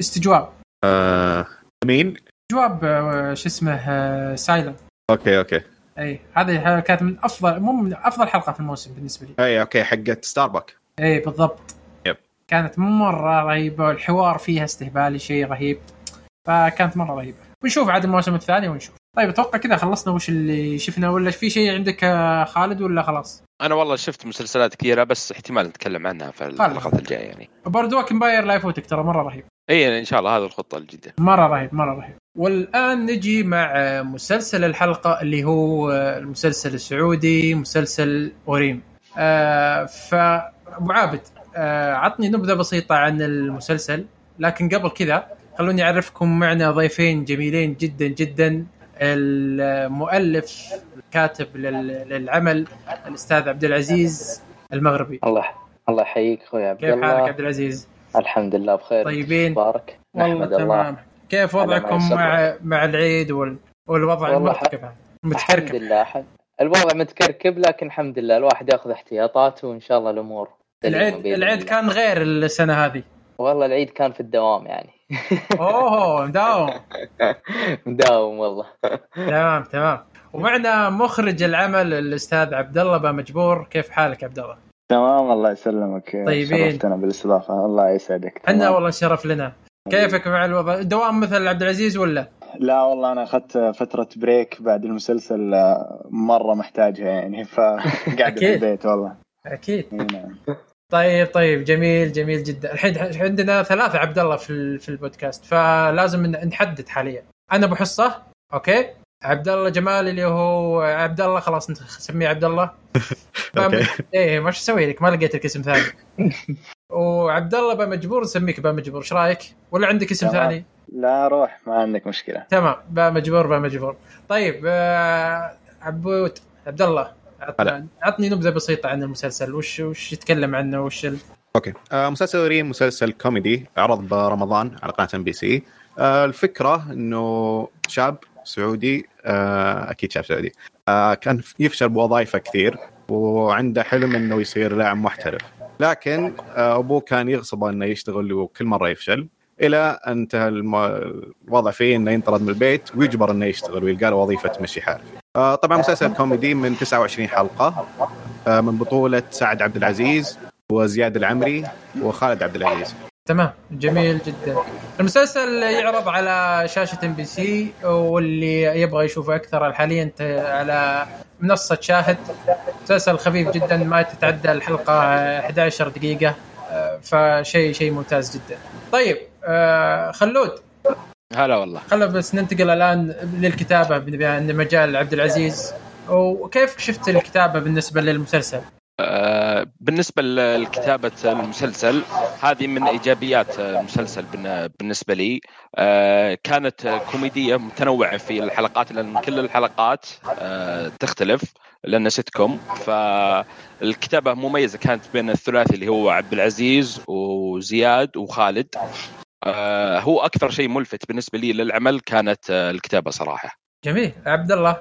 استجواب. آه، مين؟ جواب آه، شو اسمه آه، Cylon okay okay. إي هذه كانت من أفضل مو من أفضل حلقة في الموسم بالنسبة لي. إي okay حقت Starbuck إي بالضبط. yep. كانت مرة رهيبة والحوار فيها استهبالي شيء رهيب. فكانت مرة رهيبة. ونشوف عاد الموسم الثاني ونشوف. طيب أتوقع كذا خلصنا. وش اللي شفنا؟ ولا في شيء عندك آه، خالد ولا خلاص؟ أنا والله شفت مسلسلات كثيرة بس احتمال نتكلم عنها في الحلقات الجاية يعني. Boardwalk Empire لا يفوتك ترى مرة رهيب. إي إن شاء الله هذه الخطة الجديدة. مرة رهيب مرة رهيب. والآن نجي مع مسلسل الحلقة اللي هو المسلسل السعودي مسلسل أوريم. آه فابو عابد آه عطني نبذة بسيطة عن المسلسل. لكن قبل كذا خلوني أعرفكم معنا ضيفين جميلين جدا جدا. المؤلف الكاتب لل- للعمل الأستاذ عبد العزيز المغربي. الله الله يحييك أخوي عبد كيف حالك الله عبد العزيز؟ الحمد لله بخير. طيبين؟ مبارك والله الله. تمام. كيف وضعكم مع مع العيد وال... والوضع المرتكب هذا؟ الحمد متكركب. لله الحمد- الوضع متكركب لكن الحمد لله الواحد ياخذ احتياطاته وإن شاء الله الأمور العيد العيد. كان غير السنة هذه. والله العيد كان في الدوام يعني. أوه مداوم. <laughs> مداوم والله. تمام تمام. ومعنا مخرج العمل الأستاذ عبد الله بمجبور كيف حالك عبد الله؟ تمام الله يسلمك طيبين. شرفتنا بالاستضافة الله يسعدك تمام. والله شرف لنا كيفك مع الوضع دوام مثل عبد العزيز ولا؟ لا والله أنا أخذت فترة break بعد المسلسل آه، مرة محتاجها يعني فقاعد <laughs> في. البيت والله أكيد نعم. طيب طيب جميل جميل جدا الحين عندنا ثلاثة عبد الله في في البودكاست فلازم نحدد حاليا أنا ابو حصة okay عبد الله جمال اللي هو عبد الله خلاص نسميه عبد الله. <laughs> إيه ما شو أسوي لك ما لقيت لك اسم ثاني <laughs> وعبد الله بمجبور نسميك بمجبور إيش رأيك؟ ولا عندك اسم. ثاني؟ لا روح ما عندك مشكلة تمام بمجبور بمجبور طيب آه، عبود عبد الله هلا. عطني نبذة بسيطة عن المسلسل وش وش يتكلم عنه وش ال... okay آه مسلسل ريم مسلسل كوميدي عرض برمضان على قناة MBC آه الفكرة إنه شاب سعودي أكيد شاب سعودي. آه كان يفشل بوظائفه كثير وعنده حلم إنه يصير لاعب محترف. لكن آه أبوه كان يغصبه إنه يشتغل وكل مرة يفشل إلى أن انتهى الوضع فيه إنه ينطرد من البيت ويجبر إنه يشتغل ويلقى له وظيفة تمشي حاله. آه طبعا مسلسل كوميدي من 29 حلقة آه من بطولة سعد عبد العزيز وزياد العمري وخالد عبد العزيز. تمام جميل جدا. المسلسل يعرض على شاشة MBC واللي يبغى يشوفه أكثر حاليا على منصة شاهد. مسلسل خفيف جدا ما تتعدى الحلقة 11 دقيقة فشيء شيء ممتاز جدا. طيب آه، خلود. هلا والله. خلنا بس ننتقل الآن للكتابة بن- مجال عبد العزيز. وكيف شفت الكتابة بالنسبة للمسلسل؟ آه، بالنسبة ل- لكتابة المسلسل هذه من إيجابيات المسلسل بالن- بالنسبة لي. آه، كانت كوميدية متنوعة في الحلقات لأن كل الحلقات آه، تختلف لأن سيت كوم فالكتابة مميزة كانت بين الثلاثي اللي هو عبد العزيز وزياد وخالد. هو أكثر شيء ملفت بالنسبة لي للعمل كانت الكتابة صراحة. جميل. عبد الله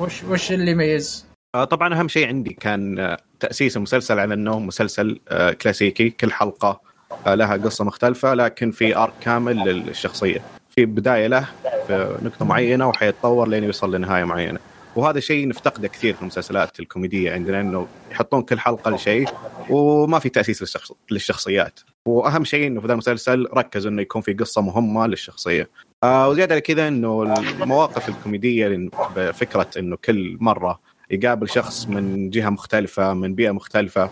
وش وش اللي يميز؟ آه، طبعا أهم شيء عندي كان آه، تأسيس المسلسل على انه مسلسل آه، كلاسيكي كل حلقة لها قصة مختلفة لكن في ارك كامل للشخصية. في بداية له في نقطة معينة وحيتطور لين يوصل لنهاية معينة. وهذا شيء نفتقده كثير في المسلسلات الكوميدية عندنا إنه يحطون كل حلقة لشيء وما في تأسيس للشخص للشخصيات. وأهم شيء إنه في ذا المسلسل ركزوا إنه يكون في قصة مهمة للشخصية. آه وزيادة على كذا إنه المواقف الكوميدية بفكرة إنه كل مرة يقابل شخص من جهة مختلفة من بيئة مختلفة.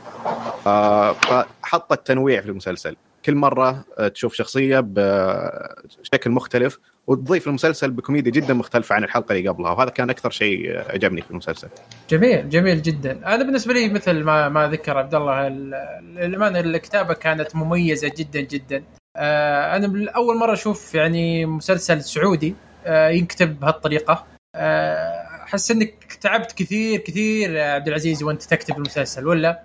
آه فحط التنويع في المسلسل. كل مرة آه، تشوف شخصية بشكل مختلف وتضيف المسلسل بكوميديا جدا مختلفة عن الحلقة اللي قبلها وهذا كان أكثر شيء عجبني في المسلسل. جميل جميل جدا. أنا بالنسبة لي مثل ما ما ذكر عبد الله ال- الأمانة الكتابة كانت مميزة جدا جدا. آه، أنا اول مرة أشوف يعني مسلسل سعودي ينكتب بهالطريقة. احس إنك تعبت كثير كثير يا عبد العزيز وأنت تكتب المسلسل ولا؟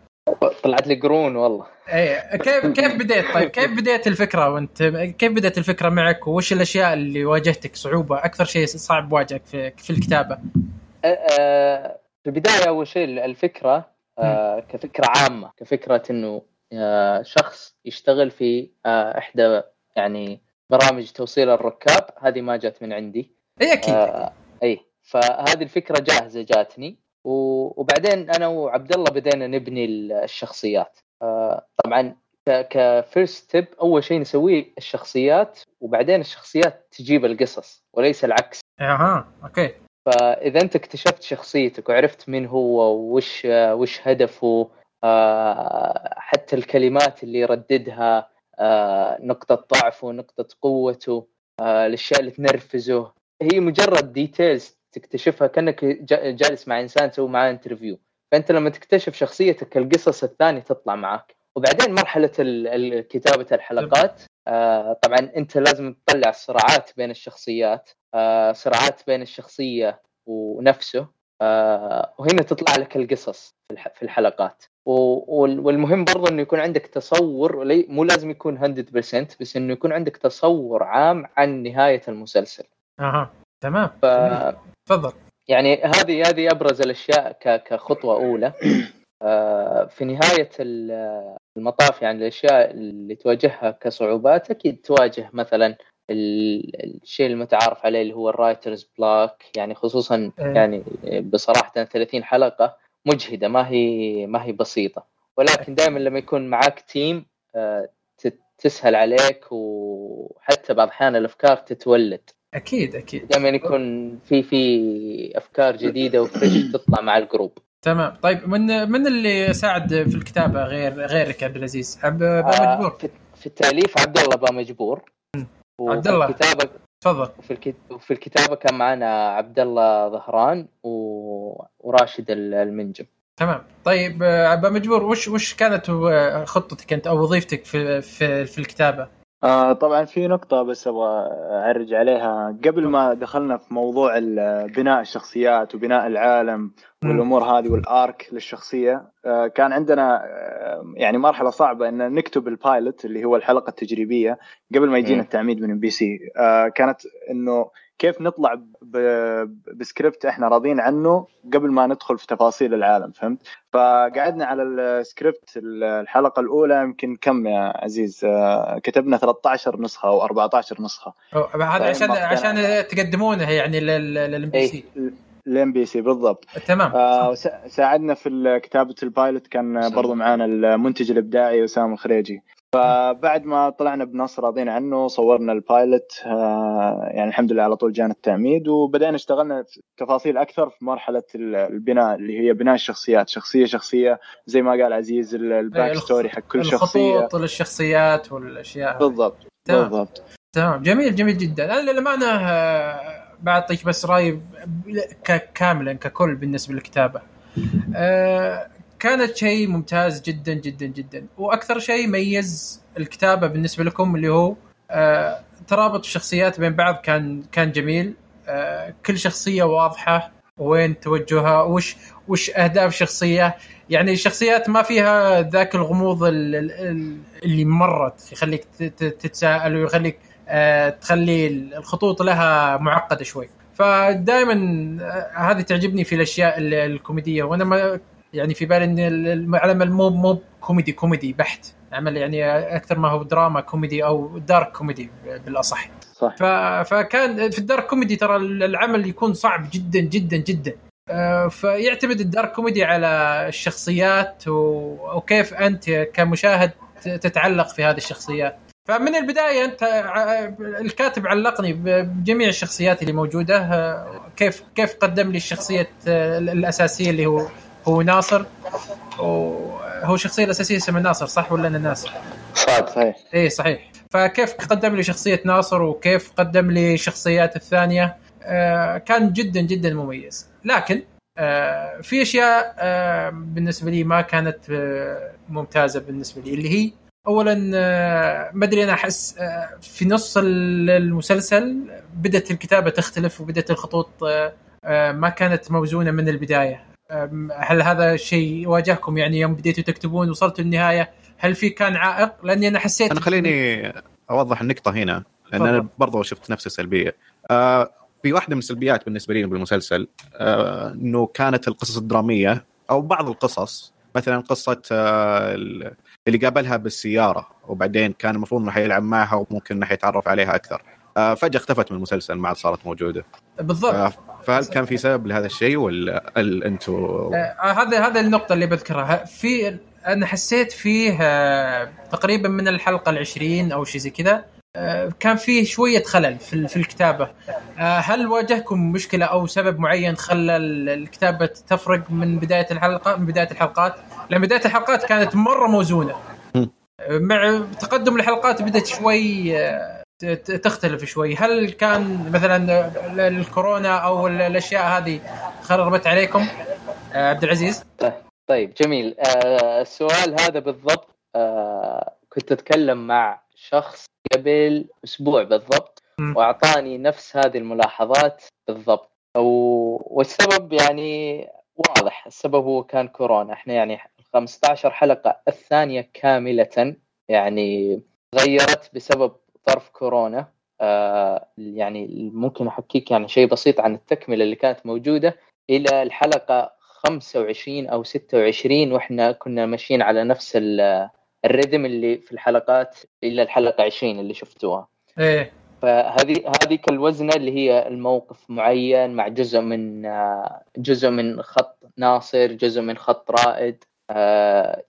طلعت لي قرون والله. إيه كيف كيف بديت؟ طيب كيف بديت الفكرة وأنت؟ كيف بدات الفكرة معك؟ وش الأشياء اللي واجهتك صعوبة؟ أكثر شيء صعب واجهك في في الكتابة؟ أه، أه، في البداية أول شيء الفكرة أه، كفكرة عامة كفكرة إنه شخص يشتغل في إحدى يعني برامج توصيل الركاب. هذه ما جت من عندي. اي أكيد اي فهذه الفكرة جاهزة جاتني. وبعدين أنا وعبد الله بدينا نبني الشخصيات. آه طبعا ك first step أول شيء نسويه الشخصيات وبعدين الشخصيات تجيب القصص وليس العكس. أها okay. فإذا أنت اكتشفت شخصيتك وعرفت مين هو وش وش هدفه آه، حتى الكلمات اللي يرددها آه، نقطة ضعفه نقطة قوته آه، الأشياء اللي تنرفزه هي مجرد details تكتشفها كأنك جا- جالس مع إنسان تسوي معاه interview فأنت لما تكتشف شخصيتك القصص الثانية تطلع معك وبعدين مرحلة كتابة الحلقات آه، طبعا أنت لازم تطلع الصراعات بين الشخصيات آه، صراعات بين الشخصية ونفسه آه وهنا تطلع لك القصص في الح- في الحلقات. والمهم برضه إنه يكون عندك تصور مو لازم يكون 100% بس إنه يكون عندك تصور عام عن نهاية المسلسل. أها تمام. ف تفضل. يعني هذه هذه أبرز الأشياء كخطوة أولى. آه، في نهاية ال- المطاف يعني الأشياء اللي تواجهها كصعوبات أكيد تواجه مثلا ال- الشيء المتعارف عليه اللي هو ال writer's block يعني خصوصا إيه. يعني بصراحة 30 حلقة مجهدة ما هي ما هي بسيطة. ولكن دائما لما يكون معك team آه، ت- تسهل عليك وحتى بعض الأحيان الأفكار تتولد. أكيد أكيد دائما يكون في في أفكار جديدة و fresh تطلع مع ال group تمام طيب من من اللي ساعد في الكتابة غير غيرك عبد العزيز؟ عبا آه، مجبور في, التأليف عبد الله با مجبور عبد الله. الكتابه تفضل وفي. وفي الكتابة كان معنا عبد الله ظهران. وراشد ال- المنجم تمام طيب آه، عبا مجبور وش وش كانت آه، خطتك أنت أو وظيفتك في في في الكتابة؟ آه طبعا في نقطة بس أبغى أعرج عليها. قبل ما دخلنا في موضوع بناء الشخصيات وبناء العالم والأمور هذه وال arc للشخصية. آه كان عندنا آه يعني مرحلة صعبة إن نكتب ال pilot اللي هو الحلقة التجريبية قبل ما يجينا. التعميد من MBC. آه كانت إنه كيف نطلع بسكريبت إحنا راضيين عنه قبل ما ندخل في تفاصيل العالم فهمت؟ فقعدنا على السكريبت الحلقة الأولى يمكن كم يا عزيز؟ كتبنا 13 نسخة أو 14 نسخة. أو هذا عشان عشان تقدمونها يعني لل MBC. ل MBC بالضبط. تمام. آه، ساعدنا في كتابة ال pilot كان. برضو معانا المنتج الإبداعي أسامة الخريجي. فبعد ما طلعنا بنص راضين عنه صورنا ال pilot آه، يعني الحمد لله على طول جانا التعميد وبدأنا اشتغلنا في تفاصيل أكثر في مرحلة ال- البناء اللي هي بناء الشخصيات. شخصية شخصية زي ما قال عزيز ال- ال back story حق كل شخصية. الخطوط للشخصيات والأشياء هذه. بالضبط تمام. بالضبط. تمام. جميل جميل جدا. أنا للأمانة آه، بعطيك بس رأي ك- كاملا ككل بالنسبة للكتابة. آه، كانت شيء ممتاز جدا جدا جدا. وأكثر شيء ميز الكتابة بالنسبة لكم اللي هو آه، ترابط الشخصيات بين بعض كان كان جميل. آه، كل شخصية واضحة. وين توجهها؟ وش وش أهداف شخصية؟ يعني الشخصيات ما فيها ذاك الغموض ال- ال- ال- اللي مرت يخليك تتساءل ويخليك تخلي الخطوط لها معقدة شوي. فدائما هذه تعجبني في الأشياء ال- الكوميدية. وأنا ما يعني في بالي إن ال- العمل مو مو كوميدي كوميدي بحت. عمل يعني أكثر ما هو دراما كوميدي أو dark comedy بالأصح. صح. ف... فكان في ال dark comedy ترى العمل يكون صعب جدا جدا جدا. آه، فيعتمد ال dark comedy على الشخصيات و... وكيف أنت كمشاهد تتعلق في هذه الشخصيات. فمن البداية أنت ع- الكاتب علقني بجميع الشخصيات اللي موجودة آه، كيف كيف قدم لي الشخصية آه، الأساسية اللي هو هو ناصر؟ وهو الشخصيه الأساسية اسمها ناصر صح ولا أنا ناصر؟ صاد صحيح. إيه صحيح. فكيف قدم لي شخصية ناصر وكيف قدم لي الشخصيات الثانية؟ آه كان جدا جدا مميز. لكن آه في أشياء آه بالنسبة لي ما كانت آه ممتازة بالنسبة لي اللي هي اولا آه ما أدري أنا أحس آه في نص ال- المسلسل بدأت الكتابة تختلف وبدأت الخطوط آه ما كانت موزونة من البداية. هل هذا الشيء واجهكم؟ يعني يوم بديتوا تكتبون وصلتوا النهاية هل في كان عائق؟ لأني أنا حسيت أنا خليني أوضح النقطة هنا لأن. أنا برضو شفت نفس السلبيه آه في واحدة من السلبيات بالنسبة لي بالمسلسل آه إنه كانت القصص الدرامية أو بعض القصص مثلا قصة آه اللي قابلها بالسيارة وبعدين كان المفروض إنه حيلعب معها وممكن إنه حيتعرف عليها أكثر. آه فجأة اختفت من المسلسل ما عاد صارت موجودة. بالضبط. آه فهل كان في سبب لهذا الشيء ولا هل أنتم آه هذا هذا النقطة اللي بذكرها. في أنا حسيت فيه تقريبا من الحلقة العشرين أو شيء زي كذا. كان فيه شوية خلل في, ال- في الكتابة. آه هل واجهكم مشكلة أو سبب معين خلى ال- الكتابة تفرق من بداية الحلقة من بداية الحلقات؟ لأن بداية الحلقات كانت مرة موزونة. م. آه، مع تقدم الحلقات بدأت شوي تختلف شوي. هل كان مثلا الكورونا أو ال- الأشياء هذه خربت عليكم؟ آه، عبد العزيز. طيب جميل. آه السؤال هذا بالضبط آه كنت أتكلم مع شخص قبل أسبوع بالضبط. وأعطاني نفس هذه الملاحظات بالضبط. والسبب يعني واضح. السبب هو كان كورونا. إحنا يعني 15 حلقة الثانية كاملة يعني غيرت بسبب ظرف كورونا. آه يعني ممكن أحكيك يعني شيء بسيط عن التكملة اللي كانت موجودة. إلى الحلقة 25 أو 26 وإحنا كنا ماشيين على نفس ال- الريتم اللي في الحلقات إلى الحلقة 20 اللي شفتوها. إيه. فهذه هذيك الوزنة اللي هي الموقف معين مع جزء من آه، جزء من خط ناصر جزء من خط رائد.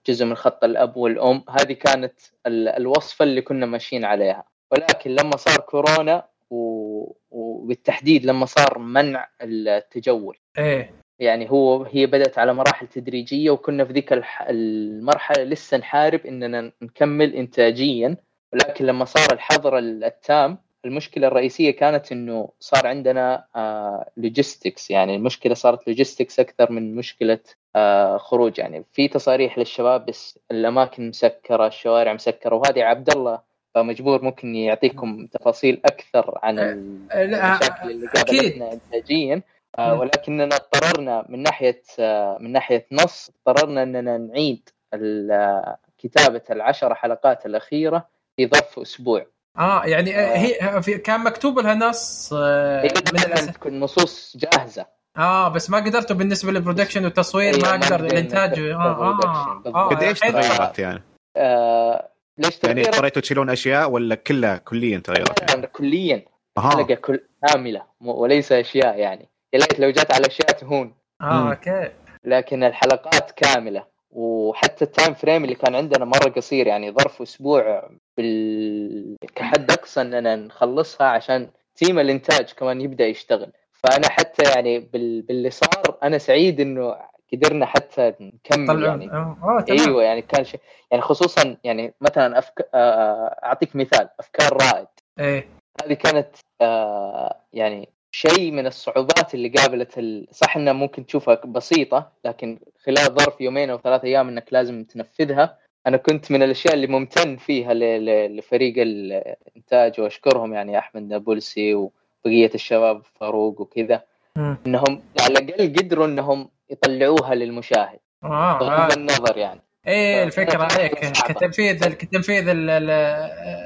جزء من خط الأب والأم. هذه كانت ال- الوصفة اللي كنا ماشيين عليها. ولكن لما صار كورونا وبالتحديد لما صار منع التجول. إيه. يعني هو هي بدأت على مراحل تدريجية وكنا في ذيك المرحلة لسه نحارب إننا نكمل انتاجيا. ولكن لما صار الحظر التام المشكلة الرئيسية كانت إنه صار عندنا logistics يعني المشكلة صارت logistics أكثر من مشكلة آه، خروج يعني. في تصاريح للشباب بس الأماكن مسكرة الشوارع مسكرة وهذه عبد الله مجبور ممكن يعطيكم تفاصيل أكثر عن لا، المشاكل اللي. قابلتنا انتاجيا. آه،. ولكننا اضطررنا من ناحية آه، من ناحية نص اضطررنا أننا نعيد آه، كتابة العشر حلقات الأخيرة في ظرف أسبوع. آه يعني آه، هي كان مكتوب لها نص آه، هي من كانت الأس... تكون نصوص جاهزة. آه بس ما قدرتوا بالنسبة لل production والتصوير أيوة، ما ما قدر قدرنا الانتاج آه آه production. آه قد إيش الحين- تغيرت يعني؟ آه ليش يعني؟ اضطريتوا تشيلون أشياء ولا كلها كليا تغيرت؟ يعني؟ كليا حلقة كل كاملة وليس أشياء يعني يا ليت لو جت على أشياء تهون آه. okay لكن الحلقات كاملة وحتى ال time frame اللي كان عندنا مرة قصير يعني ظرف أسبوع بال... كحد أقصى إننا نخلصها عشان تيم الإنتاج كمان يبدأ يشتغل فأنا حتى يعني بال... باللي صار أنا سعيد إنه قدرنا حتى نكمل طلعوا يعني. آه آه، أيوه يعني كان شيء يعني خصوصا يعني مثلا أفك... آه، أعطيك مثال أفكار رائد. إيه. هذه كانت آه يعني شيء من الصعوبات اللي قابلت ال... صح إنها ممكن تشوفها بسيطة لكن خلال ظرف يومين أو ثلاث أيام إنك لازم تنفذها. أنا كنت من الأشياء اللي ممتن فيها ل... ل... لفريق الانتاج وأشكرهم يعني أحمد نابلسي وبقيه الشباب فاروق وكذا. إنهم على الأقل قدروا إنهم يطلعوها للمشاهد آه بغض آه. النظر يعني إيه الفكرة عليك. كتنفيذ كتنفيذ ال- ال-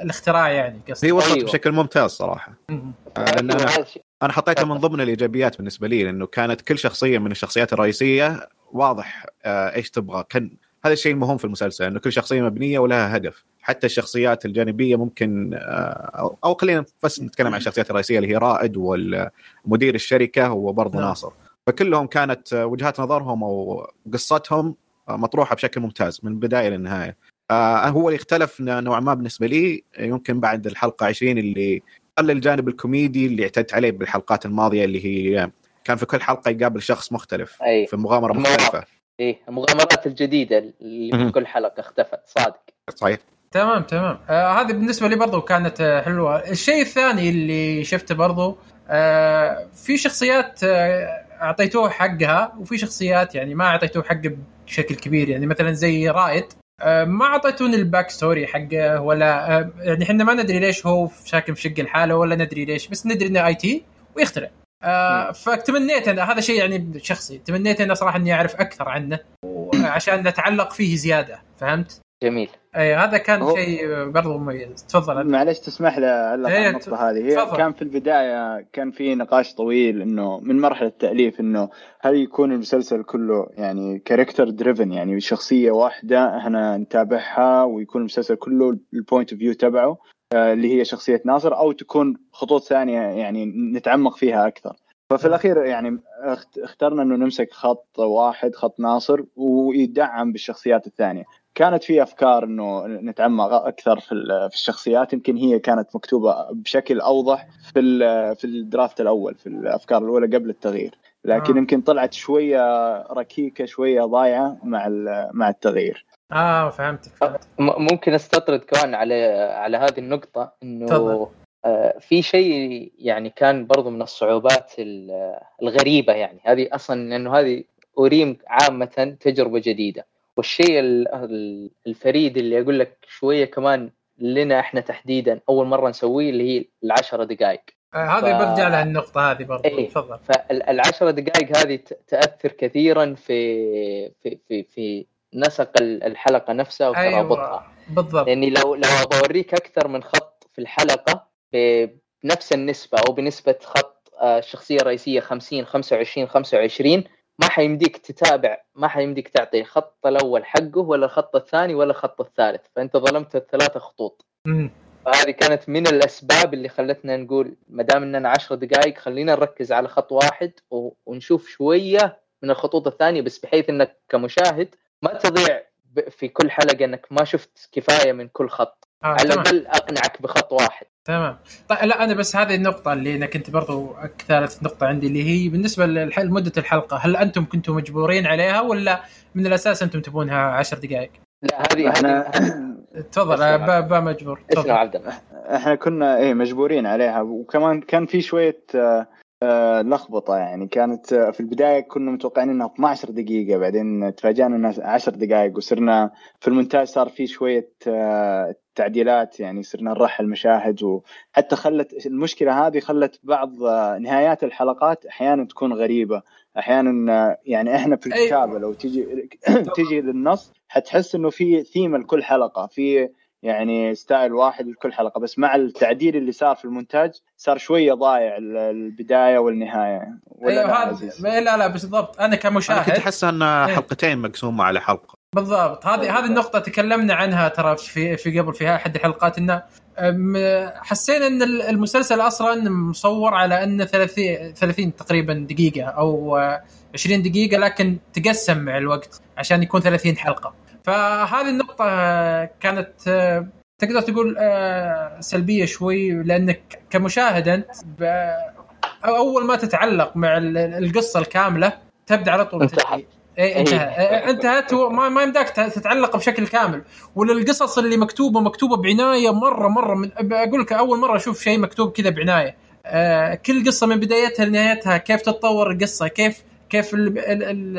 الاختراع يعني هي قصدي وصلت أيوة. بشكل ممتاز صراحة. آه، لأن أيوة، أنا. أنا حطيتها من <laughs> ضمن الإيجابيات بالنسبة لي لأنه كانت كل شخصية من الشخصيات الرئيسية واضح آه، إيش تبغى كان هذا الشيء المهم في المسلسل إنه كل شخصية مبنية ولها هدف. حتى الشخصيات الجانبية ممكن آه، أو خلينا بس نتكلم عن الشخصيات الرئيسية اللي هي رائد والمدير الشركة هو برضه نعم. ناصر. فكلهم كانت آه، وجهات نظرهم أو قصتهم آه، مطروحة بشكل ممتاز من البدايه للنهايه هو اللي اختلف نوعا ما بالنسبة لي يمكن بعد الحلقة 20 اللي قلل الجانب الكوميدي اللي اعتدت عليه بالحلقات الماضية اللي هي كان في كل حلقة يقابل شخص مختلف أي. في مغامرة. مختلفة. إيه المغامرات الجديدة اللي. في كل حلقة اختفت صادق. صحيح. تمام تمام. آه هذه بالنسبة لي برضو كانت آه حلوة. الشيء الثاني اللي شفته برضو آه في شخصيات آه أعطيتوه حقها وفي شخصيات يعني ما أعطيتوه حقه بشكل كبير. يعني مثلا زي رائد آه ما أعطيتوني ال back story حقه ولا آه يعني إحنا ما ندري ليش هو ساكن في شقه لحاله ولا ندري ليش بس ندري إنه IT ويخترع. آه فتمنيت أنا هذا شيء يعني شخصي. تمنيت أنا صراحة إني أعرف أكثر عنه وعشان نتعلق فيه زيادة. فهمت؟ جميل. إي هذا كان هو- شيء برضو مميز. تفضل أنت. معلش تسمح لي اعلق على النقطة هذه. هي تفضل. كان في البداية كان في نقاش طويل إنه من مرحلة التأليف إنه هل يكون المسلسل كله يعني character driven يعني شخصية واحدة إحنا نتابعها ويكون المسلسل كله ال point of view تبعه؟ اللي هي شخصية ناصر أو تكون خطوط ثانية يعني نتعمق فيها أكثر. ففي الأخير يعني اخت- اخترنا إنه نمسك خط واحد خط ناصر ويدعم بالشخصيات الثانية. كانت في أفكار إنه نتعمق أكثر في ال- في الشخصيات يمكن هي كانت مكتوبة بشكل أوضح في في الدرافت الأول في الأفكار الأولى قبل التغيير. لكن آه. يمكن طلعت شوية ركيكة شوية ضايعة مع مع التغيير. آه فهمتك فهمت. م- ممكن أستطرد كمان على على هذه النقطة إنه. آه، في شيء يعني كان برضو من الصعوبات ال- الغريبة يعني هذه أصلا لأنه هذه اوريم عامة تجربة جديدة والشيء ال- ال- الفريد اللي أقول لك شوية كمان لنا إحنا تحديدا أول مرة نسويه اللي هي العشرة دقائق آه، هذه ف- برجع لها النقطة هذه برضو إيه. تفضل فالعشر دقائق هذه ت- تأثر كثيرا في في في في نسق ال- الحلقة نفسها وترابطها. أيوه بالضبط. لأني لو لو أبغى اوريك أكثر من خط في الحلقة بنفس النسبة أو بنسبة خط آه، الشخصية الرئيسية 50 25 25 ما حيمديك تتابع ما حيمديك تعطي الخط الأول حقه ولا الخط الثاني ولا الخط الثالث فأنت ظلمت الثلاثة خطوط. مم. فهذه كانت من الأسباب اللي خلتنا نقول ما دام إننا 10 دقائق خلينا نركز على خط واحد ونشوف شوية من الخطوط الثانية بس بحيث إنك كمشاهد ما تضيع ب- في كل حلقة إنك ما شفت كفاية من كل خط. آه على الأقل أقنعك بخط واحد. تمام. طيب لا أنا بس هذه النقطة اللي أنا كنت برضو ثالث نقطة عندي اللي هي بالنسبة لمدة الحلقة هل أنتم كنتم مجبورين عليها ولا من الأساس أنتم تبونها 10 دقائق؟ لا هذه إحنا تفضل. با, با مجبور. تفضل. عبد إحنا كنا إيه مجبورين عليها. وكمان كان في شوية آه، لخبطة يعني. كانت آه، في البداية كنا متوقعين إنها 12 دقيقة بعدين تفاجئنا إنها 10 دقائق وصرنا في المونتاج صار في شوية آه، تعديلات يعني صرنا نرحل مشاهد وحتى خلت المشكلة هذه خلت بعض نهايات الحلقات أحيانا تكون غريبة. أحيانا يعني إحنا في أي. الكتابة لو تجي <clears throat> تجي للنص حتحس إنه في ثيم لكل حلقة. في يعني ستايل واحد لكل حلقة. بس مع التعديل اللي صار في المونتاج صار شوية ضايع ال- البداية والنهاية. ولا أيوه لا هذا عزيز؟ لا لا بالضبط. أنا أنا كنت كمشاهد أحس إن إيه. حلقتين مقسومة على حلقة. بالضبط. هذه هذه النقطة تكلمنا عنها ترى في في قبل في أحد الحلقات إنه حسينا إن المسلسل أصلا مصور على إنه 30 30 تقريبا دقيقة أو آه، 20 دقيقة لكن تقسم مع الوقت عشان يكون 30 حلقة. فهذه النقطة آه، كانت آه، تقدر تقول آه، سلبية شوي لأنك كمشاهد أنت أول ما تتعلق مع ال- القصة الكاملة تبدأ على طول انتهت. تنتهي. اي انتهى إيه، انتهت وما ما يمداك تتعلق بشكل كامل ولا القصص اللي مكتوبة مكتوبة بعناية مرة مرة من أقول لك أول مرة أشوف شيء مكتوب كذا بعناية آه كل قصة من بدايتها لنهايتها كيف تتطور القصة كيف كيف ال- ال- ال-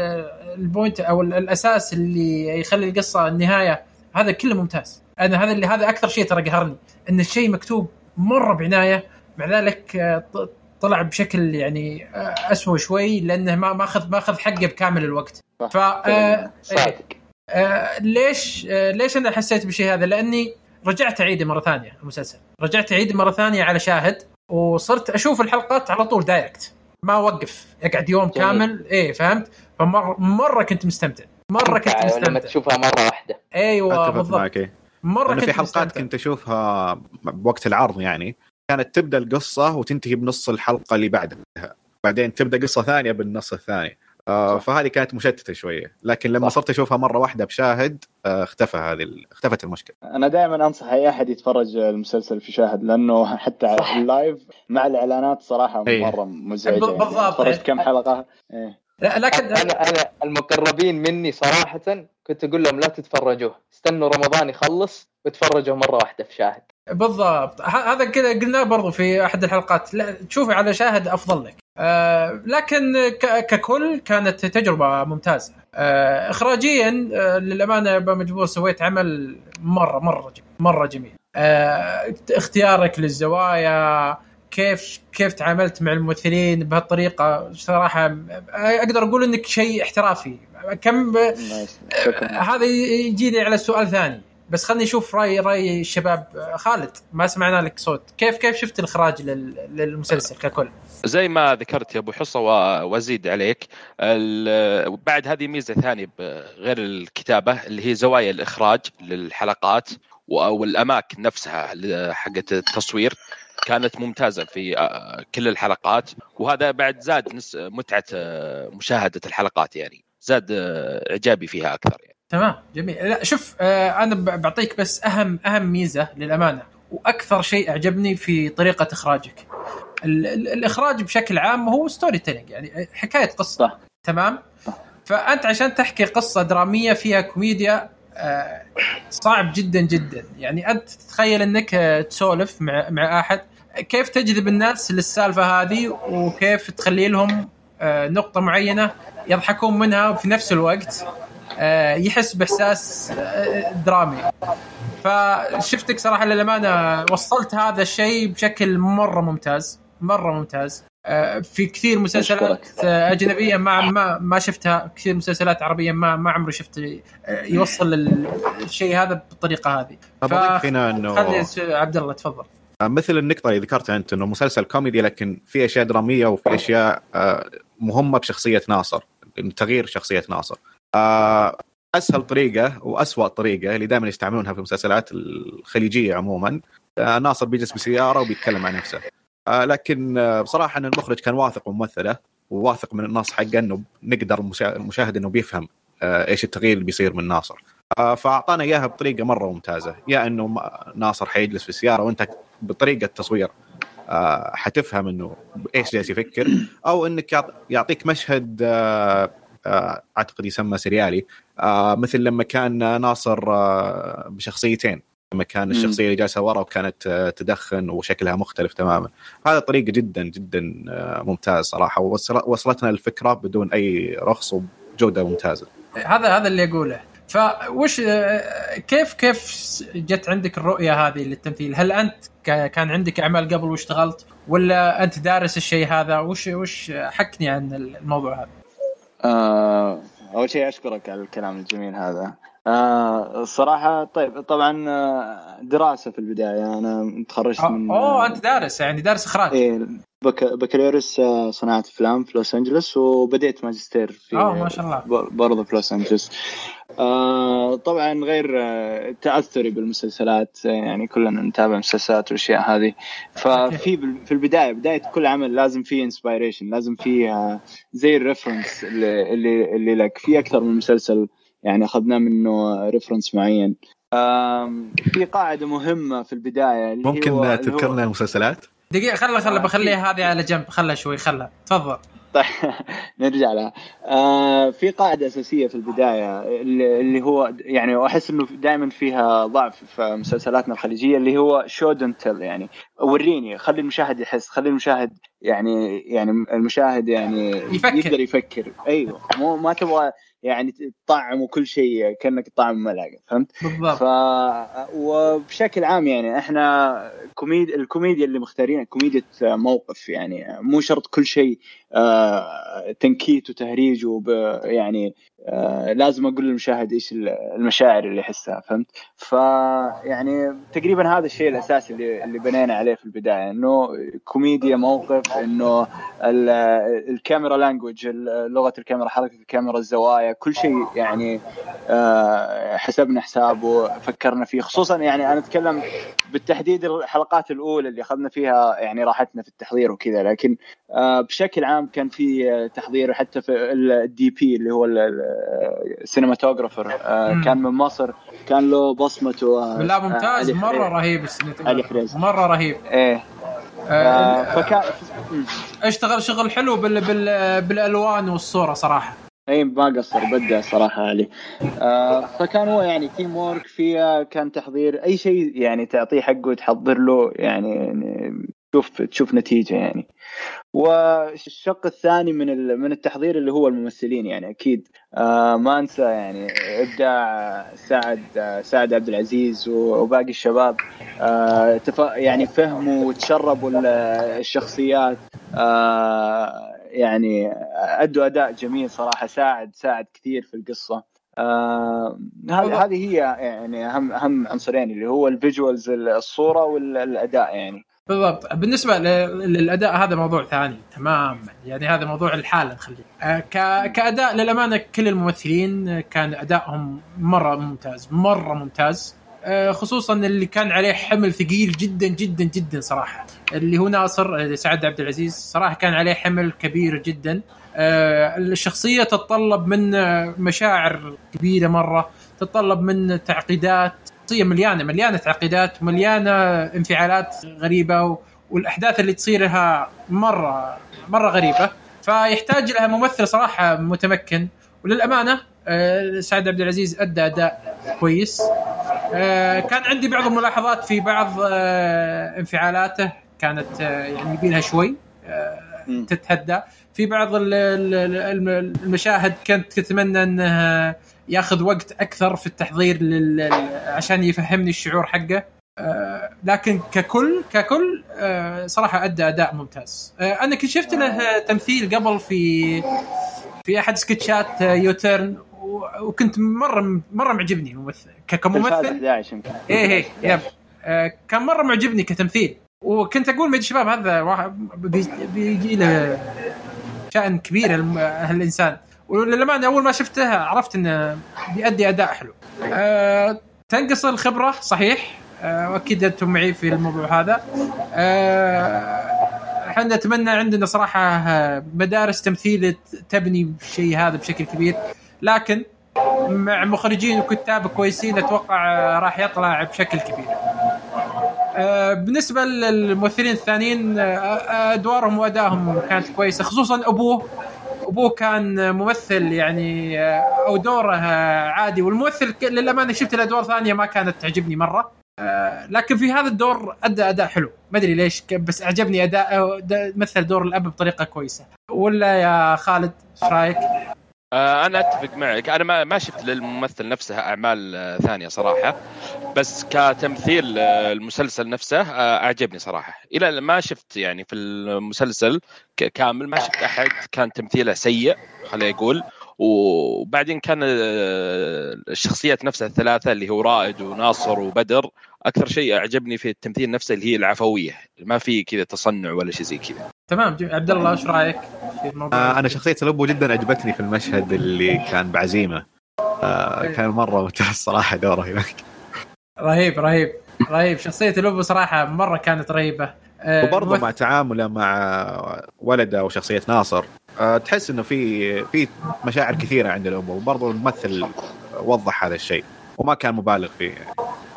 البوينت أو ال- الأساس اللي يخلي القصة النهاية. هذا كله ممتاز. أنا هذا اللي هذا أكثر شيء ترى قهرني إن الشيء مكتوب مرة بعناية. مع ذلك آه، طلع بشكل يعني آه، اسوء شوي لأنه ما ماخذ ماخذ حقه بكامل الوقت. ف آه، صادق. آه ليش آه ليش أنا حسيت بالشيء هذا؟ لأني رجعت أعيده مرة ثانية المسلسل، رجعت أعيده مرة ثانية على شاهد وصرت أشوف الحلقات على طول دايركت ما اوقف اقعد يوم جميل. كامل إيه فهمت؟ فمره مرة كنت مستمتع مرة كنت لما مستمتع تشوفها مرة واحدة أيوه أتفق بالضبط معك إيه. مرة كنت في حلقات مستمتع. كنت أشوفها بوقت العرض يعني كانت تبدأ القصة وتنتهي بنص الحلقة اللي بعدها بعدين تبدأ قصة ثانية بالنص الثاني آه. فهذه كانت مشتتة شوية لكن لما صح. صرت أشوفها مرة واحدة بشاهد آه اختفى هذه ال- اختفت المشكلة أنا دائما أنصح أي أحد يتفرج المسلسل في شاهد لأنه حتى صح. اللايف مع الإعلانات صراحة إيه. مرة مزعجة بالضبط. يعني تفرجت كم حلقة إيه. لا لكن أنا أنا المقربين مني صراحة كنت أقول لهم لا تتفرجوه استنوا رمضان يخلص وتفرجوا مرة واحدة في شاهد بالضبط ه- هذا كذا قلناه برضو في أحد الحلقات لا تشوفي على شاهد أفضل لك لكن ك- ككل كانت تجربة ممتازة. آه اخراجيا آه للأمانة مجبور سويت عمل مره مرة جميل. مرة جميل. آه اختيارك للزوايا كيف كيف تعاملت مع الممثلين بهالطريقة صراحة آه، أقدر أقول إنك شيء احترافي. كم هذا يجيني على سؤال ثاني. بس خلني أشوف راي رأي الشباب خالد ما سمعنا لك صوت. كيف كيف شفت الإخراج لل- للمسلسل ككل؟ زي ما ذكرت يا أبو حصة وأزيد عليك بعد هذه ميزة ثانية غير الكتابة اللي هي زوايا الإخراج للحلقات والأماكن نفسها حقت التصوير كانت ممتازة في آه، كل الحلقات. وهذا بعد زاد متعة آه، مشاهدة الحلقات يعني زاد آه، إعجابي فيها أكثر يعني. تمام جميل. لا شوف آه أنا بعطيك بس أهم أهم ميزة للأمانة وأكثر شيء أعجبني في طريقة إخراجك. ال- ال- الإخراج بشكل عام هو storytelling يعني حكاية قصة. صح. تمام؟ فأنت عشان تحكي قصة درامية فيها كوميديا آه، صعب جدا جدا. يعني أنت تتخيل إنك آه، تسولف مع مع أحد. كيف تجذب الناس للسالفة هذه وكيف تخلي لهم آه، نقطة معينة يضحكون منها وفي نفس الوقت. يحس بإحساس آه، درامي. فشفتك صراحة للامانه وصلت هذا الشيء بشكل مرة ممتاز مرة ممتاز. آه، في كثير مسلسلات. آه، أجنبية ما ما ما شفتها كثير مسلسلات عربية ما ما عمري شفت آه، يوصل ال- الشيء هذا بالطريقة هذه. اضيف هنا انه عبد الله تفضل. مثل النقطة اللي ذكرتها أنت أنه مسلسل كوميدي لكن في أشياء درامية وفي أشياء آه، مهمة بشخصية ناصر تغيير شخصية ناصر. آه، أسهل طريقة وأسوأ طريقة اللي دائما يستعملونها في المسلسلات الخليجية عموما. آه، ناصر بيجلس بسيارة وبيتكلم عن نفسه. آه، لكن بصراحة أن المخرج كان واثق من الممثلة وواثق من النص حقه أنه نقدر المشا- المشاهد أنه بيفهم إيش التغيير اللي بيصير من ناصر. فأعطانا إياها بطريقة مرة ممتازة. يا أنه م- ناصر حيجلس في السيارة وأنت بطريقة تصوير آه، حتفهم إنه إيش جالس يفكر أو إنك يعط- يعطيك مشهد أعتقد يسمى سريالي آه، مثل لما كان ناصر آه، بشخصيتين لما كان. الشخصية اللي جالسة ورا وكانت آه، تدخن وشكلها مختلف تماما هذا طريقه جدا جدا آه، ممتاز صراحة وصلتنا الفكرة بدون أي رخص وبجوده ممتازة هذا هذا اللي أقوله فوش آه، كيف كيف جت عندك الرؤية هذه للتمثيل؟ هل أنت كان عندك أعمال قبل واشتغلت ولا أنت دارس الشيء هذا؟ وش وش حكني عن الموضوع هذا؟ آه، أول شيء أشكرك على الكلام الجميل هذا. آه، الصراحه طيب طبعا آه، دراسة في البداية. أنا تخرجت من اوه أنت دارس يعني دارس إخراج. إيه بك... بكالوريوس آه، صناعة أفلام في لوس أنجلوس وبديت ماجستير في آه ما شاء الله. برضه في لوس أنجلوس. آه طبعا غير آه تأثري بالمسلسلات آه، يعني كلنا نتابع مسلسلات والاشياء هذه. ففي في البداية بداية كل عمل لازم في inspiration لازم في زي ال reference اللي, اللي اللي لك. في أكثر من مسلسل يعني اخذنا منه reference معين. في قاعدة مهمة في البداية اللي هو ممكن اللي هو- تذكر لنا المسلسلات؟ دقيقة خلها آه، بخليها هذه على جنب. خلها شوي خلها. تفضل. طيب <laughs> نرجع لها. آه في قاعدة أساسية في البداية اللي هو يعني واحس إنه دائما فيها ضعف في مسلسلاتنا الخليجية اللي هو شو دونت تيل يعني وريني خلي المشاهد يحس خلي المشاهد يعني يعني المشاهد يعني يفكر. يقدر يفكر أيوه مو ما تبغى يعني تطعم وكل شيء كأنك طعم ملعقة فهمت؟ بالضبط ف وبشكل عام يعني إحنا كوميد الكوميديا اللي مختارينها كوميديا موقف يعني مو شرط كل شيء آه، تنكيت وتهريج وب يعني آه، لازم أقول للمشاهد إيش المشاعر اللي يحسها فهمت؟ فيعني تقريبا هذا الشيء الأساسي اللي اللي بنينا عليه في البداية إنه كوميديا موقف إنه ال- ال camera language لغة الكاميرا حركة الكاميرا الزوايا كل شيء يعني آه، حسبنا حسابه فكرنا فيه خصوصا يعني أنا أتكلم بالتحديد الحلقات الأولى اللي أخذنا فيها يعني راحتنا في التحضير وكذا لكن آه، بشكل عام كان في تحضير حتى في ال DP اللي هو ال cinematographer مم. كان من مصر كان له بصمته آه، لا ممتاز مرة. رهيب علي. مرة رهيب إيه آه، آه، فكان. اشتغل شغل حلو بال بال بالألوان والصورة صراحة اي ما قصر بدع صراحة علي آه فكان هو يعني teamwork فيها كان تحضير أي شيء يعني تعطيه حقه وتحضر له يعني, يعني تشوف تشوف نتيجة يعني والشق الثاني من من التحضير اللي هو الممثلين يعني أكيد. آه ما أنسى يعني إبداع سعد آه سعد عبد العزيز وباقي الشباب. آه تف... يعني فهموا وتشربوا ال- الشخصيات. آه يعني أدوا أداء جميل صراحة. ساعد ساعد كثير في القصة. آه هذه هذه هي يعني أهم أهم عنصرين اللي هو الفيجوالز الصورة والاداء يعني. بالضبط. بالنسبة للأداء هذا موضوع ثاني تماما. يعني هذا موضوع الحالة نخليه. آه، كأداء للأمانة كل الممثلين كان أدائهم مرة ممتاز مرة ممتاز. آه، خصوصا اللي كان عليه حمل ثقيل جدا جدا جدا صراحة. اللي هو ناصر آه، سعد عبد العزيز صراحة كان عليه حمل كبير جدا. الشخصية تتطلب من مشاعر كبيرة مرة تتطلب من تعقيدات شخصية مليانة مليانة تعقيدات ومليانه انفعالات غريبة والأحداث اللي تصير لها مرة مرة غريبة. فيحتاج لها ممثل صراحة متمكن. وللأمانة آه، سعد عبد العزيز أدى أداء كويس. آه، كان عندي بعض الملاحظات في بعض آه، انفعالاته. كانت يعني يبيلها شوي. تتهدى. في بعض ال- ال- ال- المشاهد كنت اتمنى أنه ياخذ وقت أكثر في التحضير لل... عشان يفهمني الشعور حقه. آه، لكن ككل ككل آه، صراحة أدى أداء ممتاز. آه، أنا كنت شفت له تمثيل قبل في في أحد سكتشات يوتيرن وكنت مرة مرة معجبني الممثل كممثل. 11 يمكن إيه إيه yep. كان مرة معجبني كتمثيل. وكنت أقول مدري شباب هذا واحد بي- بيجي له شأن كبير هالإنسان وللأمانة أول ما شفته عرفت إنه بيأدي أداء حلو. أه تنقص الخبرة صحيح أه وأكيد أنتم معي في الموضوع هذا. أه إحنا نتمنى عندنا صراحة آه، مدارس تمثيل تبني الشيء هذا بشكل كبير لكن مع مخرجين وكتاب كويسين أتوقع راح يطلع بشكل كبير. آه، بالنسبة للممثلين الثانيين آه، آه، أدوارهم وأدائهم كانت كويسة خصوصا ابوه ابوه كان ممثل يعني أو دوره عادي والممثل للأمانة شفت الادوار ثانية ما كانت تعجبني مرة. لكن في هذا الدور أدى أداء حلو. ما أدري ليش بس أعجبني اداءه د- مثل دور الأب بطريقة كويسة. ولا يا خالد إيش رأيك؟ آه، أنا أتفق معك. أنا ما ما شفت للممثل نفسه أعمال آه، ثانية صراحة. بس كتمثيل آه، المسلسل نفسه أعجبني صراحة. إلى ما شفت يعني في المسلسل كامل ما شفت أحد كان تمثيله سيء خليني أقول. وبعدين كان الشخصيات نفسها الثلاثة اللي هو رائد وناصر وبدر أكثر شيء أعجبني في التمثيل نفسه اللي هي العفوية ما في كذا تصنع ولا شيء زي كذا. تمام عبد الله إيش رأيك في الموضوع؟ آه أنا شخصية الأبو جدا عجبتني في المشهد اللي كان بعزيمة. آه كان مرة ممتاز صراحة دوره هناك. رهيب رهيب رهيب. شخصية الأبو صراحة مرة كانت رهيبة. آه، وبرضه مع تعامله مع ولده وشخصية ناصر آه تحس إنه في في مشاعر كثيرة عند الأبو. وبرضه الممثل وضح هذا الشيء وما كان مبالغ فيه.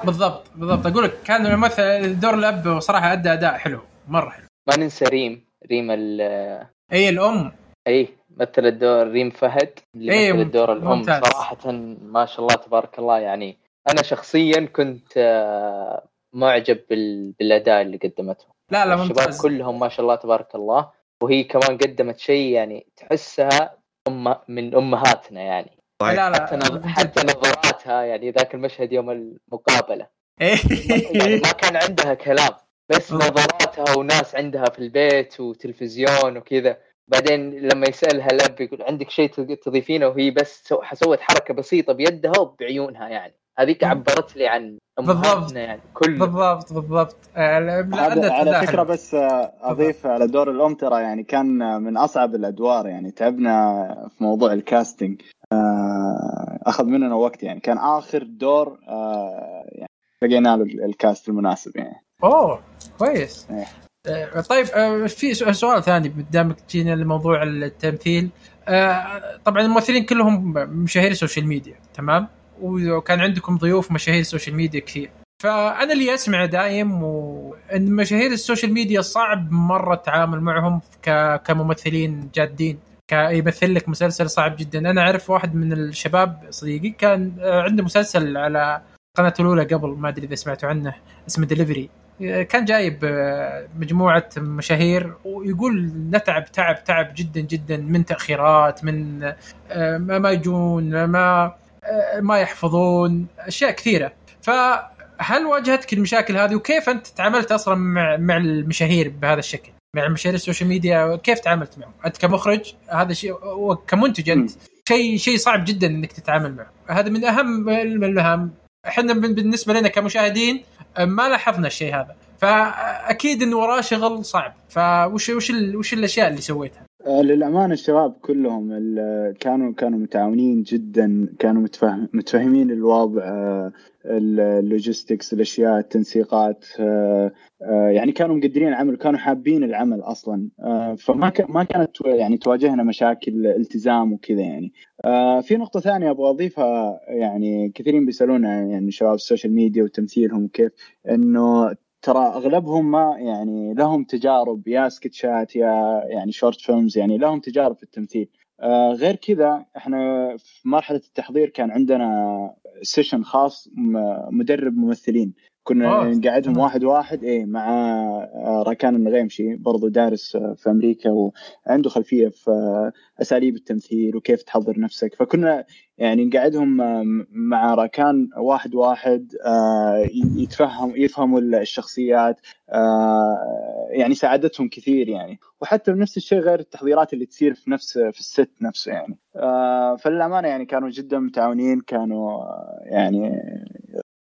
بالضبط بالضبط. أقول لك كان الممثل دور الأب صراحة أدى أداء حلو مرة حلو. ما ننسى ريم ريم ال إي الأم. إي مثل الدور ريم فهد اللي إيه، مثل الدور الأم. ممتاز. صراحة ما شاء الله تبارك الله يعني أنا شخصيا كنت آه، معجب بال- بالأداء اللي قدمته. لا لا الشباب ممتاز. كلهم ما شاء الله تبارك الله. وهي كمان قدمت شيء يعني تحسها أم من أمهاتنا يعني. طيب. لا حتى لا نظ- <laughs> حتى نظراتها يعني ذاك المشهد يوم المقابلة يعني إيه. ما كان عندها كلام بس. نظراتها وناس عندها في البيت وتلفزيون وكذا بعدين لما يسألها الأب يقول عندك شيء تضيفينه وهي بس سو- سوت حركة بسيطة بيدها وبعيونها يعني هذيك عبرت لي عن بالضبط. يعني كل بالضبط بالضبط آه، على فكرة. بس آه، أضيف على دور الأم ترى يعني كان من أصعب الأدوار يعني تعبنا في موضوع ال casting أخذ مننا وقت يعني. كان آخر دور آه، يعني لقينا له ال cast المناسب يعني. أوه كويس. إيه. آه، طيب آه، في سؤال- سؤال ثاني قدامك جينا لموضوع التمثيل. آه، طبعا الممثلين كلهم مشاهير ال social media تمام؟ وكان عندكم ضيوف مشاهير ال social media كثير. فأنا اللي أسمع دايم وان مشاهير ال social media صعب مرة التعامل معهم كممثلين جادين. يمثل لك مسلسل صعب جدا. أنا أعرف واحد من الشباب صديقي كان آه، عنده مسلسل على قناته الأولى قبل ما أدري إذا سمعتوا عنه اسمه دليفري كان جايب آه، مجموعة مشاهير ويقول نتعب تعب تعب جدا جدا من تأخيرات من آه، ما ما يجون ما آه، ما يحفظون أشياء كثيرة. فهل واجهتك المشاكل هذه؟ وكيف أنت تعاملت أصلا مع مع المشاهير بهذا الشكل؟ مع مشاهير ال social media كيف تعاملت معهم؟ أنت كمخرج هذا شيء وكمنتج أنت. شيء شيء صعب جدا إنك تتعامل معه. هذا من أهم المهام إحنا بالنسبة لنا كمشاهدين ما لاحظنا الشيء هذا. فأكيد انه وراه شغل صعب. فوش وش ال- وش الأشياء اللي سويتها؟ آه، للأمانة الشباب كلهم كانوا كانوا متعاونين جدا كانوا متفاهمين الوضع آه، ال- ال logistics الأشياء التنسيقات آه، يعني كانوا مقدرين العمل وكانوا حابين العمل أصلا. فما ما كانت يعني تواجهنا مشاكل التزام وكذا يعني. في نقطة ثانية أبغى أضيفها يعني كثيرين بيسألونا يعني شباب ال social media وتمثيلهم كيف إنه ترى أغلبهم ما يعني لهم تجارب يا سكتشات يا يعني short films يعني لهم تجارب في التمثيل. آه غير كذا إحنا في مرحلة التحضير كان عندنا سيشن خاص مدرب ممثلين. كنا نقعدهم. واحد واحد إيه مع آه، راكان النغيمشي برضو دارس آه، في أمريكا وعنده خلفية في آه، أساليب التمثيل وكيف تحضر نفسك. فكنا يعني نقعدهم مع راكان واحد واحد يتفهم يفهموا الشخصيات يعني ساعدتهم كثير يعني. وحتى بنفس الشيء غير التحضيرات اللي تصير في نفس في الست نفسه يعني. فللأمانة يعني كانوا جدا متعاونين كانوا يعني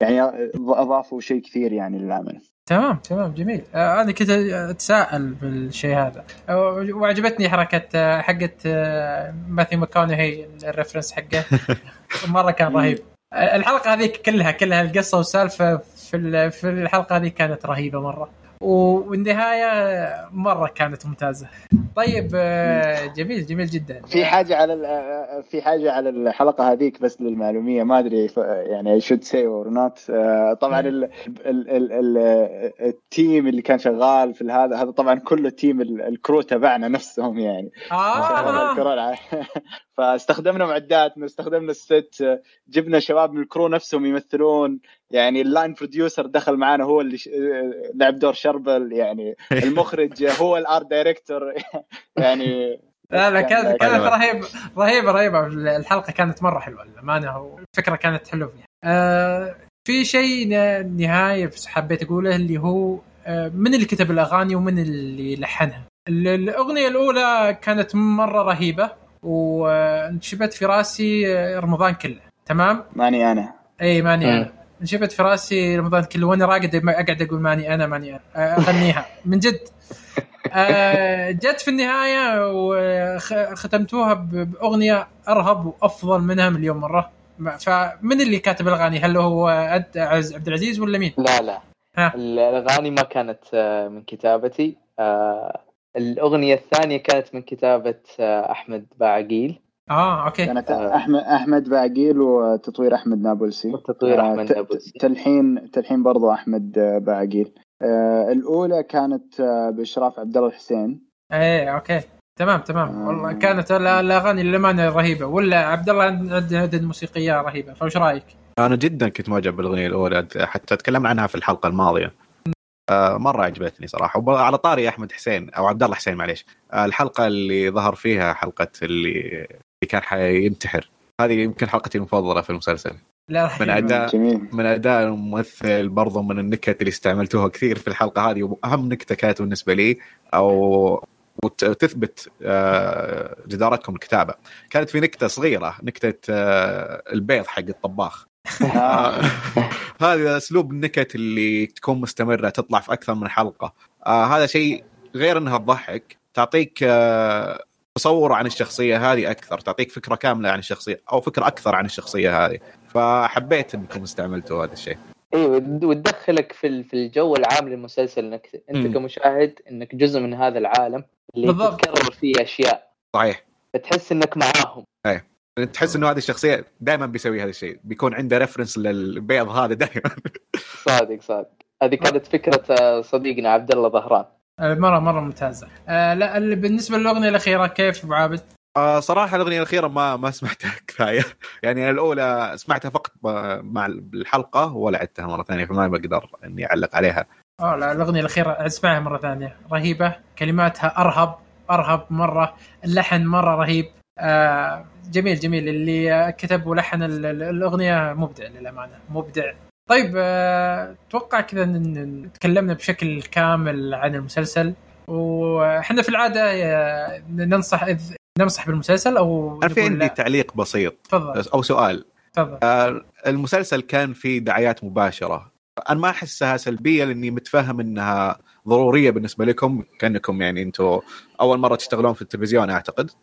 يعني أضافوا شيء كثير يعني للعمل. تمام تمام جميل. آه أنا كنت أتساءل بالشيء هذا. آه، وعجبتني حركة آه، حقت آه، ماثيو ماكونهي الريفرنس حقه. <laughs> مرة كان رهيب. آه، الحلقة هذيك كلها كلها القصة والسالفة في في الحلقة هذه كانت رهيبة مرة. والنهاية مرة كانت ممتازة. طيب آه، جميل جميل جدا. في حاجة على ال- في حاجة على الحلقة هذيك بس للمعلومية ما أدري يعني should say or not. آه، طبعا ال ال ال ال ال team اللي كان شغال في هذا هذا طبعا كله team ال- ال crew تبعنا نفسهم يعني. آه. الكورونا. <laughs> فاستخدمنا معدات استخدمنا ال set جبنا شباب من ال crew نفسهم يمثلون. يعني ال line producer دخل معنا هو اللي ش... لعب دور شربل يعني <laughs> المخرج هو ال art director يعني لا لا كانت كانت حلوة. رهيبه رهيبة رهيبة الحلقة كانت مرة حلوة للأمانة والفكرة كانت حلوة فيها. آه في شيء نهاية بس حبيت أقوله اللي هو آه من اللي كتب الأغاني ومن اللي لحنها. ال- الأغنية الأولى كانت مرة رهيبة وانشبت في رأسي آه، رمضان كله تمام؟ ماني أنا إي ماني. أنا انشبت في راسي رمضان كله وأنا راقد أقعد أقول ماني أنا ماني أنا. آه، أغنيها. من جد. آه، جت في النهاية وختمتوها بأغنية أرهب وأفضل منها مليون مرة. فمن اللي كاتب الأغاني؟ هل هو عبد العزيز ولا مين؟ لا لا. ها. الأغاني ما كانت آه، من كتابتي. الأغنية الثانية كانت من كتابة أحمد باعقيل. آه okay. كانت آه. احمد أحمد باقيل وتطوير أحمد نابلسي. وتطوير آه، أحمد نابلسي. تلحين تلحين برضو أحمد باقيل. آه، الأولى كانت آه، بإشراف عبد الله الحسين. إيه okay. تمام تمام. آه. والله كانت ال- الأغاني للأمانة رهيبة. ولا عبد الله عنده عدد موسيقيه رهيبة. فايش رأيك؟ أنا جدا كنت معجب بالاغنيه الأولى. حتى تكلمنا عنها في الحلقة الماضية. آه، مرة عجبتني صراحة. وعلى طاري أحمد حسين أو عبد الله حسين معليش. الحلقة اللي ظهر فيها حلقة اللي كان حينتحر. هذه يمكن حلقتي المفضلة في المسلسل. لا من. أداء جميل. من أداء الممثل برضو من النكت اللي استعملتوها كثير في الحلقة هذه وأهم نكتة كانت بالنسبة لي أو وت- وتثبت آه، جدارتكم الكتابة. كانت في نكتة صغيرة نكتة آه، البيض حق الطباخ. آه. <laughs> هذا أسلوب النكت اللي تكون مستمرة تطلع في أكثر من حلقة. هذا شيء غير إنها تضحك تعطيك تصور عن الشخصية هذه أكثر تعطيك فكرة كاملة عن الشخصية أو فكرة أكثر عن الشخصية هذه. فحبيت إنكم استعملتوا هذا الشيء. أيوه ود- وتدخلك في ال- في الجو العام للمسلسل إنك أنت. كمشاهد إنك جزء من هذا العالم اللي بالضبط. تتكرر فيه أشياء. صحيح. فتحس إنك معاهم. تحس إنه هذه الشخصية دائما بيسوي هذا الشيء بيكون عنده ريفرنس للبيض هذا دائما صادق صادق. هذه كانت فكرة آه، صديقنا عبد الله ظهران. مره مرة ممتازة. آه لا ال- بالنسبة للأغنية الأخيرة كيف أبو عابد؟ آه صراحة الأغنية الأخيرة ما ما سمعتها <laughs> كفاية. يعني الأولى سمعتها فقط مع الحلقة ولا عدتها مرة ثانية فما بقدر إني أعلق عليها. آه لا الأغنية الأخيرة أسمعها مرة ثانية. رهيبة. كلماتها أرهب أرهب مرة. اللحن مرة رهيب. آه جميل جميل. اللي آه، كتب ولحن ال- ال- الأغنية مبدع للأمانة. مبدع. طيب آه، أتوقع كذا ان إن تكلمنا بشكل كامل عن المسلسل. وإحنا في العادة آه، ننصح إذ- ننصح بالمسلسل أو أنا في عندي لا؟ تعليق بسيط تفضل. أو سؤال. تفضل. آه، المسلسل كان فيه دعايات مباشرة. أنا ما أحسها سلبية لأني متفهم إنها ضرورية بالنسبة لكم كأنكم يعني أنتم أول مرة تشتغلون في التلفزيون أعتقد. آه،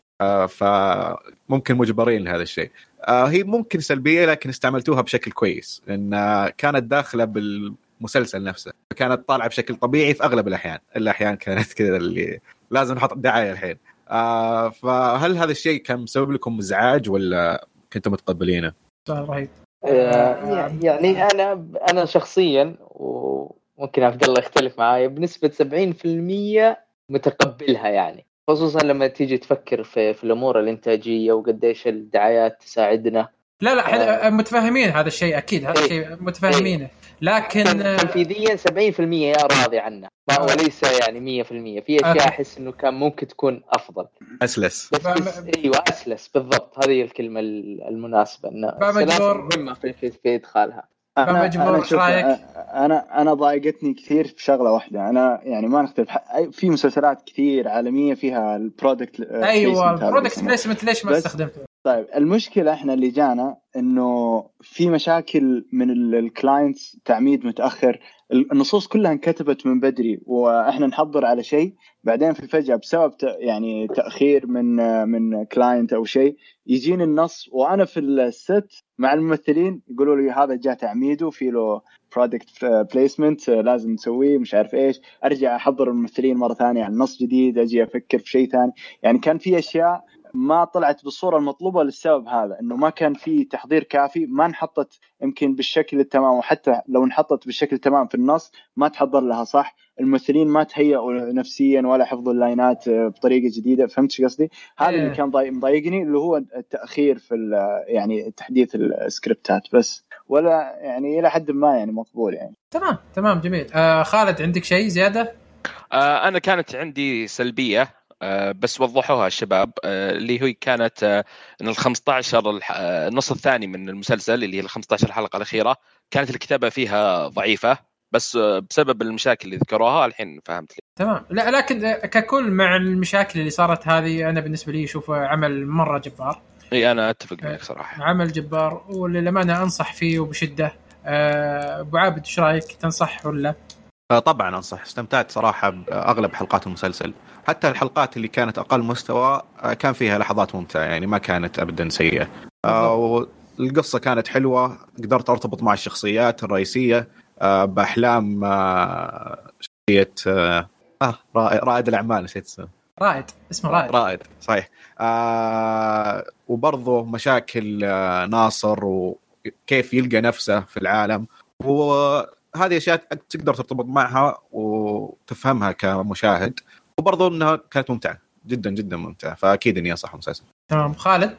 فممكن مجبرين لهذا الشيء. آه، هي ممكن سلبية لكن استعملتوها بشكل كويس لأن آه، كانت داخلة بالمسلسل نفسه فكانت طالعة بشكل طبيعي في أغلب الأحيان. الا احيان كانت <laughs> كذا اللي لازم نحط دعاية الحين. آه، فهل هذا الشيء كان مسبب لكم إزعاج ولا كنتم متقبلينه؟ سؤال رهيب. آه، يعني أنا أنا شخصيا وممكن عبد الله يختلف معايا بنسبة 70% متقبلها يعني. خصوصا لما تيجي تفكر في, في الأمور الإنتاجية وقديش الدعايات تساعدنا. لا لا إحنا متفاهمين هذا الشيء أكيد هذا إيه. الشيء متفاهمينه لكن آه، تنفيذيا 70% راضي عنه. ما آه. وليس يعني 100% في أشياء okay. أحس إنه كان ممكن تكون أفضل. أسلس. بس, أيوه أسلس. بالضبط. هذه الكلمة ال- المناسبة. إنه. مهمة في, في, في إدخالها. إيش شوف، رأيك؟ أنا أنا ضايقتني كثير في شغلة واحدة أنا يعني ما نختلف في مسلسلات كثير عالمية فيها ال product أيوه ال product placement ليش ما استخدمته؟ طيب المشكلة إحنا اللي جانا إنه في مشاكل من ال clients تعميد متأخر النصوص كلها انكتبت من بدري وإحنا نحضر على شيء بعدين في فجأة بسبب يعني تأخير من من client أو شيء يجيني النص وأنا في ال set مع الممثلين يقولوا لي هذا جاء تعميده في له product placement لازم نسويه مش عارف إيش أرجع أحضر الممثلين مرة ثانية على نص جديد أجي أفكر في شيء ثاني. يعني كان في أشياء ما طلعت بالصورة المطلوبة للسبب هذا إنه ما كان في تحضير كافي ما انحطت يمكن بالشكل التمام وحتى لو انحطت بالشكل التمام في النص ما تحضر لها صح الممثلين ما تهيئوا نفسيا ولا حفظوا ال line ات بطريقة جديدة فهمت شو قصدي؟ هذا إيه. اللي كان ضايق- مضايقني اللي هو التأخير في ال- يعني تحديث السكريبتات بس ولا يعني إلى حد ما يعني مقبول يعني تمام تمام جميل آه خالد عندك شيء زيادة؟ آه، أنا كانت عندي سلبية آه، بس وضحوها الشباب آه، اللي هي كانت آه، إن ال 15 الح- آه، النص الثاني من المسلسل اللي هي ال 15 حلقه الأخيرة كانت الكتابة فيها ضعيفة بس آه، بسبب المشاكل اللي ذكروها الحين فهمت لي. تمام. لا لكن آه، ككل مع المشاكل اللي صارت هذه أنا بالنسبة لي اشوفه عمل مرة جبار. إي أنا أتفق معك صراحة. عمل جبار وللأمانة أنصح فيه وبشده آه، أبو عابد إيش رأيك؟ تنصح ولا؟ طبعا أنصح. استمتعت صراحة بأغلب حلقات المسلسل. حتى الحلقات اللي كانت أقل مستوى آه، كان فيها لحظات ممتعة يعني ما كانت ابدا سيئة. آه، والقصة كانت حلوة. قدرت أرتبط مع الشخصيات الرئيسية آه، بأحلام شخصية آه رائد, الأعمال نسيت اسمه. رائد. اسمه رائد. رائد صحيح. آه وبرضه مشاكل ناصر وكيف يلقى نفسه في العالم. وهذه أشياء تقدر ترتبط معها وتفهمها كمشاهد. وبرضه إنها كانت ممتعة. جدا جدا ممتعة. فأكيد إني انصح المسلسل تمام. خالد؟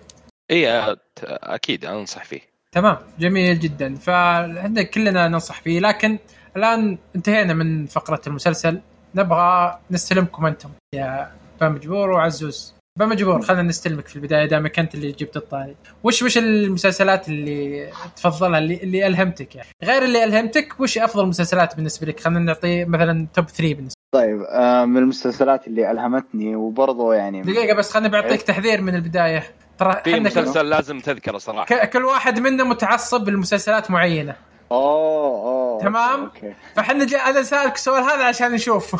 اي أكيد أنصح فيه. تمام. جميل جدا. فعندنا كلنا ننصح فيه. لكن الآن انتهينا من فقرة المسلسل. نبغى نستلمكم أنتم يا بامجبور وعزوز. بامجبور خلينا نستلمك في البداية دامك انت اللي جبت الطاري. وش وش المسلسلات اللي تفضلها اللي, اللي ألهمتك يعني؟ غير اللي ألهمتك وش أفضل مسلسلات بالنسبة لك؟ خلينا نعطي مثلا توب 3 بالنسبة طيب آه من المسلسلات اللي ألهمتني وبرضه يعني دقيقة بس خليني بعطيك تحذير من البداية. ترى في مسلسل لازم تذكره صراحة. ك- كل واحد منا متعصب لمسلسلات معينة. أوه أوه تمام. أوكي فإحنا جا... أنا سالك السؤال هذا عشان نشوف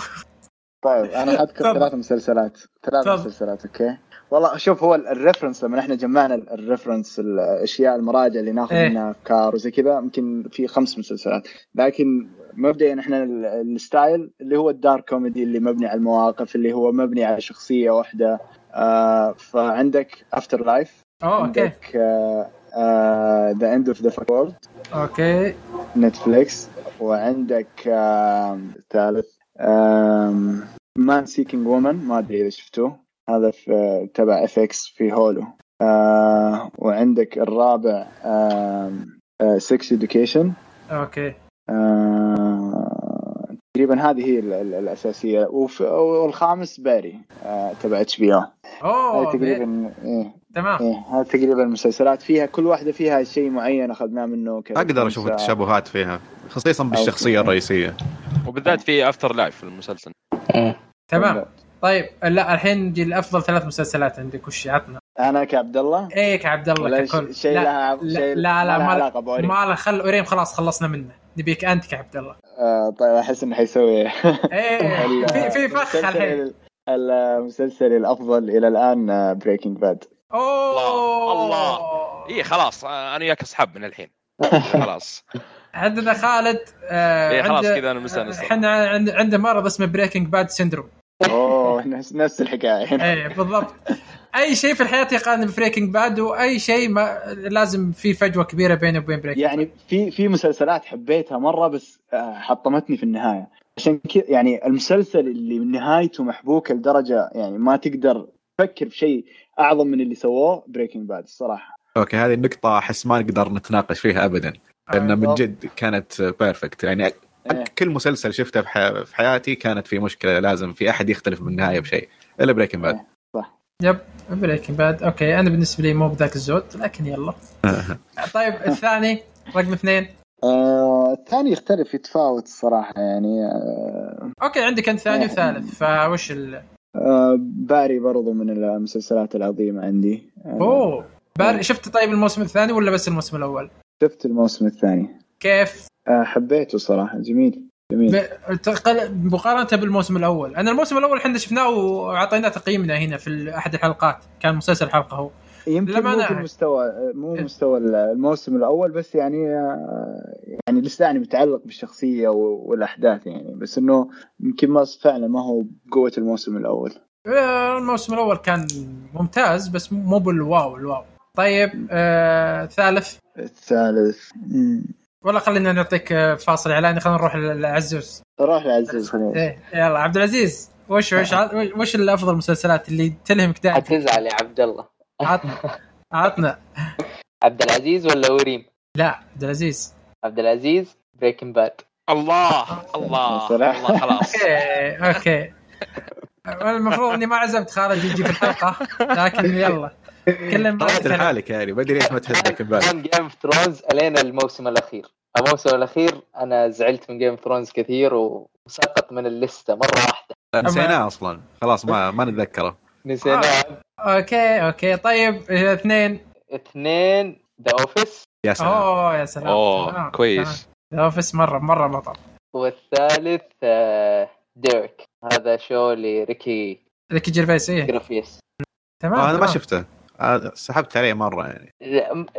طيب أنا تفضل. ثلاث مسلسلات ثلاث. مسلسلات okay والله شوف هو ال- ال reference لما إحنا جمعنا ال- ال reference الاشياء المراجع اللي ناخذ إيه. منها افكار وزي كذا يمكن في خمس مسلسلات لكن مبدئيا إحنا ال- ال style اللي هو ال dark comedy اللي مبني على المواقف اللي هو مبني على شخصية واحدة آه فعندك After Life أوه أوكي عندك The End of the World okay Netflix وعندك آم، ثالث Man Seeking Woman ما أدري إذا شفتوه. هذا في تبع FX في Hulu. آه، وعندك الرابع Sex Education okay. تقريبا هذه هي ال- ال- الأساسية. وف- والخامس Barry آه، تبع HBO أوه تقريبا إيه. تمام. إيه هذه تقريبا المسلسلات. فيها كل واحدة فيها شيء معين أخذناه منه كذا أقدر أشوف. التشابهات فيها خصيصا بالشخصية okay. الرئيسية. وبالذات في After Life في المسلسل. تمام. طيب لا الحين نجي لأفضل ثلاث مسلسلات عندك وش عطنا؟ أنا كعبد الله. إيه كعبد الله ككل. شيء لا لا شيء لا, لا ما علاقة ما له خل أوريم خلاص خلصنا منه. نبيك أنت كعبد الله. آه طيب أحس إنه حيسوي. <laughs> إيه ال- في في فخ المسلسل الحين. ال- المسلسل الأفضل إلى الآن Breaking Bad أوه. الله. اي خلاص آه، أنا وياك أصحاب من الحين. <laughs> خلاص. عندنا خالد آه إيه، خلاص عنده- كذا أنا مستأنس. إحنا عند- عنده مرض اسمه Breaking Bad syndrome أوه نفس نفس الحكاية. إيه بالضبط. أي شيء في الحياة يقارن ب Breaking Bad وأي شيء ما لازم في فجوة كبيرة بينه وبين Breaking يعني في في مسلسلات حبيتها مرة بس آه، حطمتني في النهاية. عشان كذا يعني المسلسل اللي نهايته محبوكة لدرجة يعني ما تقدر تفكر في شيء أعظم من اللي سووه Breaking Bad الصراحة. okay هذه النقطه أحس ما نقدر نتناقش فيها ابدا. لأن من. جد كانت perfect يعني إيه. كل مسلسل شفته في حياتي كانت في مشكلة لازم في أحد يختلف بالنهايه بشيء. إلا Breaking Bad yep Breaking Bad okay أنا بالنسبة لي مو بذاك الزود لكن يلا. طيب الثاني رقم اثنين. آه، الثاني يختلف يتفاوت الصراحه يعني آه، okay عندك أنت ثاني وثالث فوش ال آه، Barry برضو من المسلسلات العظيمة عندي. آه، أوه Barry شفت طيب الموسم الثاني ولا بس الموسم الأول؟ شفت الموسم الثاني كيف؟ آه، حبيته صراحة جميل جميل مقارنة بالموسم الأول، أنا الموسم الأول إحنا شفناه وأعطيناه تقييمنا هنا في أحد الحلقات، كان مسلسل حلقه هو. يمكن لما مو أنا- في المستوى مو إيه. مستوى الموسم الأول بس يعني آه، يعني لسه يعني متعلق بالشخصية والأحداث يعني بس إنه يمكن ما فعلا ما هو بقوة الموسم الأول آه، الموسم الأول كان ممتاز بس مو بالواو الواو. طيب آه ثالث. الثالث. مم. ولا خلينا نعطيك آه، فاصل إعلاني. خلينا نروح لعزوز. روح لعزيز خلينا إيه يلا عبد العزيز وش وش وش الأفضل المسلسلات اللي تلهمك دائما؟ حتزعل يا عبد الله. عطنا. عطنا. عبد العزيز ولا وريم؟ لا عبد العزيز. عبد العزيز بريكنج باد الله الله <laughs> سلام. الله خلاص. أوكي أوكي. المفروض إني ما عزمت خالد يجي في الحلقة لكن يلا. كلم طلعت لحالك يعني ما أدري ليش ما باد كان جيم اوف ثرونز الين الموسم الأخير. الموسم الأخير أنا زعلت من جيم اوف ثرونز كثير وسقط من الليستة مرة واحدة. نسيناه أصلا. خلاص ما ما نتذكره. نسيناه. okay okay. طيب اثنين. اثنين The Office يا سلام. أوه يا سلام. أوه تمام، كويس. تمام. Office مرة مرة بطل. والثالث آه، ديريك هذا show لريكي ريكي جيرفيس إيه. جرافيس. تمام آه أنا ما. شفته. آه، سحبت عليه مرة يعني.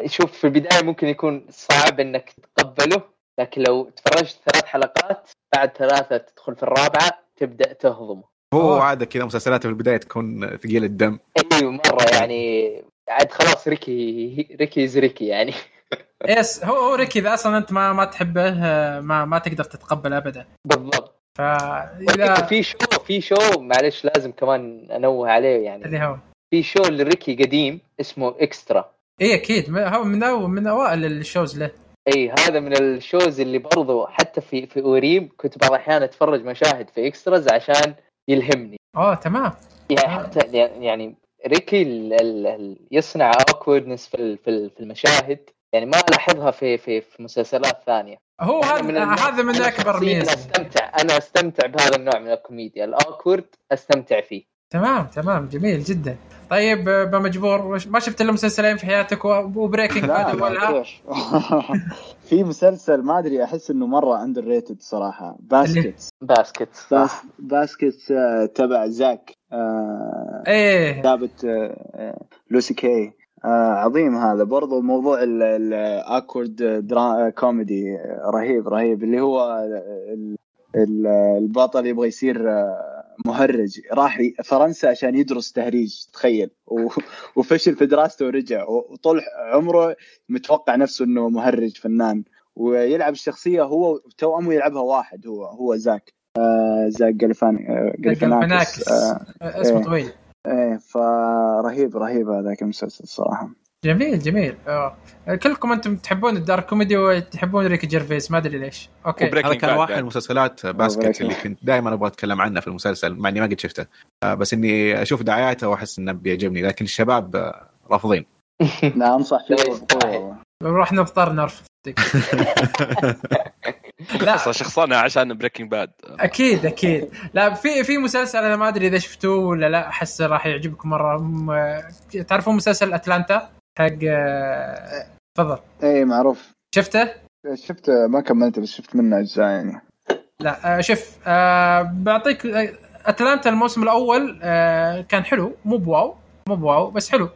شوف في البداية ممكن يكون صعب إنك تتقبله لكن لو تفرجت ثلاث حلقات بعد ثلاثة تدخل في الرابعة تبدأ تهضمه. هو أوه. عادة كذا مسلسلاته في البداية تكون ثقيل الدم. أيوه مرة يعني عاد خلاص ريكي ريكي is ريكي يعني. <laughs> yes هو هو ريكي إذا أصلا أنت ما ما تحبه ما ما تقدر تتقبل ابدا. بالضبط. فإذا في show في show معلش لازم كمان أنوه عليه يعني. اللي هو. في show لريكي قديم اسمه Extras اي أكيد. هو من أو من أوائل ال shows له. إي هذا من ال shows اللي برضو حتى في في أوريم كنت بعض الأحيان أتفرج مشاهد في Extras عشان يلهمني. اوه تمام. يعني آه. حتى يعني ريكي ال ال ال يصنع awkwardness في في ال- في المشاهد. يعني ما الاحظها في في في مسلسلات ثانية. هو هذا النوع- هذا من أكبر ميزة. استمتع أنا أستمتع بهذا النوع من الكوميديا. ال awkward أستمتع فيه. تمام تمام جميل جدا. طيب آه، بمجبور وش- ما شفت إلا مسلسلين في حياتك و- و Breaking لا Bad لا اولها كيف <laughs> في مسلسل ما أدري أحس إنه مرة underrated صراحة. Baskets Basket Bas Baskets آه، تبع زاك آه، إيه. كتابة آه، آه، لوي سي كي. آه، عظيم هذا. برضو موضوع ال awkward comedy آه، رهيب رهيب. اللي هو ال- ال- البطل يبغى يصير آه، مهرج راح فرنسا عشان يدرس تهريج تخيل. وفشل في دراسته ورجع وطول عمره متوقع نفسه إنه مهرج فنان. ويلعب الشخصية هو توأمه يلعبها واحد هو هو زاك. آه، زاك جلفان آه، آه، آه، اسمه إيه. طويل. إيه فرهيب رهيب هذاك المسلسل صراحة. جميل جميل. آه. كلكم أنتم تحبون ال dark comedy وتحبون ريكي جيرفيس ما أدري ليش. okay. هذا كان واحد. من مسلسلات Basket اللي كنت دائما أبغى أتكلم عنه في المسلسل مع إني ما قد شفته. آه، بس إني أشوف دعاياته وأحس إنه بيعجبني لكن الشباب آه، رافضين. <laughs> لا أنصح فيه. بقوة. راح نضطر نرفض. <laughs> لا. أصلا شخصنا عشان Breaking Bad أكيد أكيد. لا في في مسلسل أنا ما أدري إذا شفتوه ولا لا أحس راح يعجبكم مرة. م- تعرفون مسلسل أتلانتا؟ حق آه، تفضل. إيه معروف. شفته؟ شفت ما كملته بس شفت منه أجزاء يعني. لا آه، شوف آه، بعطيك أتلانتا الموسم الأول كان حلو مو ب wow مو ب wow بس حلو.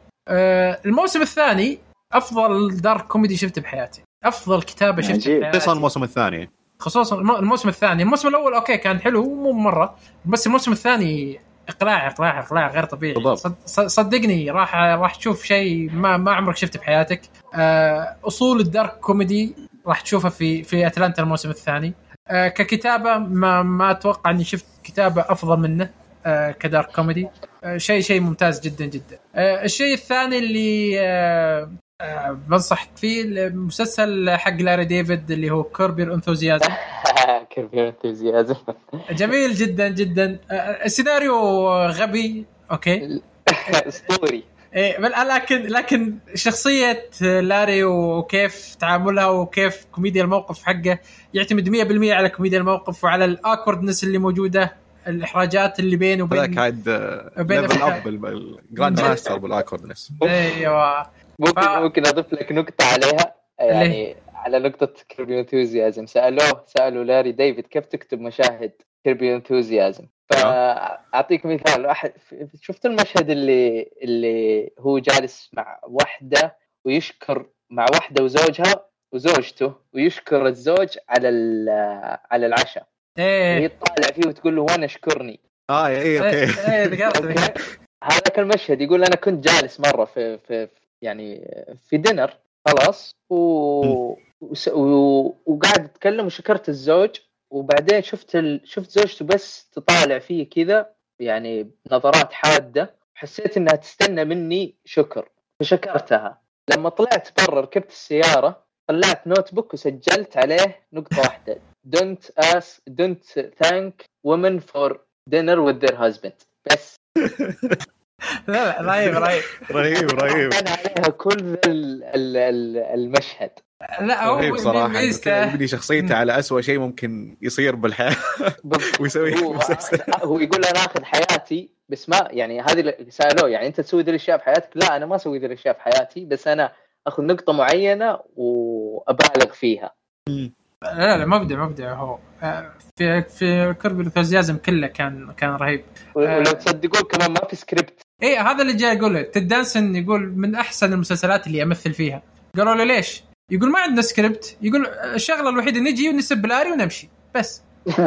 الموسم الثاني أفضل dark comedy شفته بحياتي. أفضل كتابة شفتها. بحياتي. خصوصا الموسم الثاني. خصوصا الم- الموسم الثاني. الموسم الأول okay كان حلو مو مرة بس الموسم الثاني إقلاع إقلاع إقلاع غير طبيعي. بالضبط. صد- صد- صدقني راح راح تشوف شيء ما ما عمرك شفته بحياتك. آه، أصول ال dark comedy راح تشوفها في في أتلانتا الموسم الثاني. آه، ككتابة ما ما أتوقع إني شفت كتابة أفضل منه آه، ك dark comedy. شيء شيء ممتاز جدا جدا. الشيء الثاني اللي بنصحك فيه المسلسل حق لاري ديفيد اللي هو Curb Your Enthusiasm <laughs> Curb Your Enthusiasm جميل جدا جدا. السيناريو غبي. okay. اسطوري بل لكن لكن شخصية لاري وكيف تعاملها وكيف كوميديا الموقف حقه يعتمد 100% على كوميديا الموقف وعلى ال awkwardness اللي موجودة الإحراجات اللي بينه هذاك وبين عاد بين level. اب ال grandmaster بال awkwardness. إيوه. ممكن ف- ممكن أضيف لك نقطة عليها. يعني على نقطة Curb Your Enthusiasm سألوه سألوا لاري ديفيد كيف تكتب مشاهد Curb Your Enthusiasm فأعطيك مثال أحد شفت المشهد اللي اللي هو جالس مع واحدة ويشكر مع واحدة وزوجها وزوجته ويشكر الزوج على ال- على العشاء. وهي إيه. تطالع فيه وتقول له وأنا اشكرني آه اي إيه أوكي. إيه، ذكرت ذكرت. هذاك المشهد يقول أنا كنت جالس مرة في في يعني في دينر خلاص و... وس... و... وقاعد أتكلم وشكرت الزوج وبعدين شفت ال... شفت زوجته بس تطالع فيه كذا يعني نظرات حادة حسيت إنها تستنى مني شكر فشكرتها. لما طلعت برا ركبت السيارة طلعت notebook وسجلت عليه نقطة واحدة don't ask don't thank women for dinner with their husband. بس. <laughs> لا لا رهيب رهيب. رهيب رهيب. كان عليها كل ال- ال- ال- المشهد. لا هو رهيب صراحة. يبني شخصيته على أسوأ شيء ممكن يصير بالحياة. بالضبط. <laughs> ويسوي هو. هو يقول أنا آخذ حياتي بس ما يعني هذه سألوه يعني أنت تسوي ذي الأشياء في حياتك؟ لا أنا ما أسوي ذي الأشياء في حياتي بس أنا آخذ نقطة معينة وأبالغ فيها. لا لا مبدع مبدع هو. آه، في في Curb Your Enthusiasm كله كان كان رهيب. ولو تصدقون كمان ما في سكريبت إيه هذا اللي جاي اقوله تيد دانسون يقول من أحسن المسلسلات اللي امثل فيها. قالوا له ليش؟ يقول ما عندنا سكريبت يقول الشغلة الوحيدة نجي ونسب لاري ونمشي. بس. <laughs>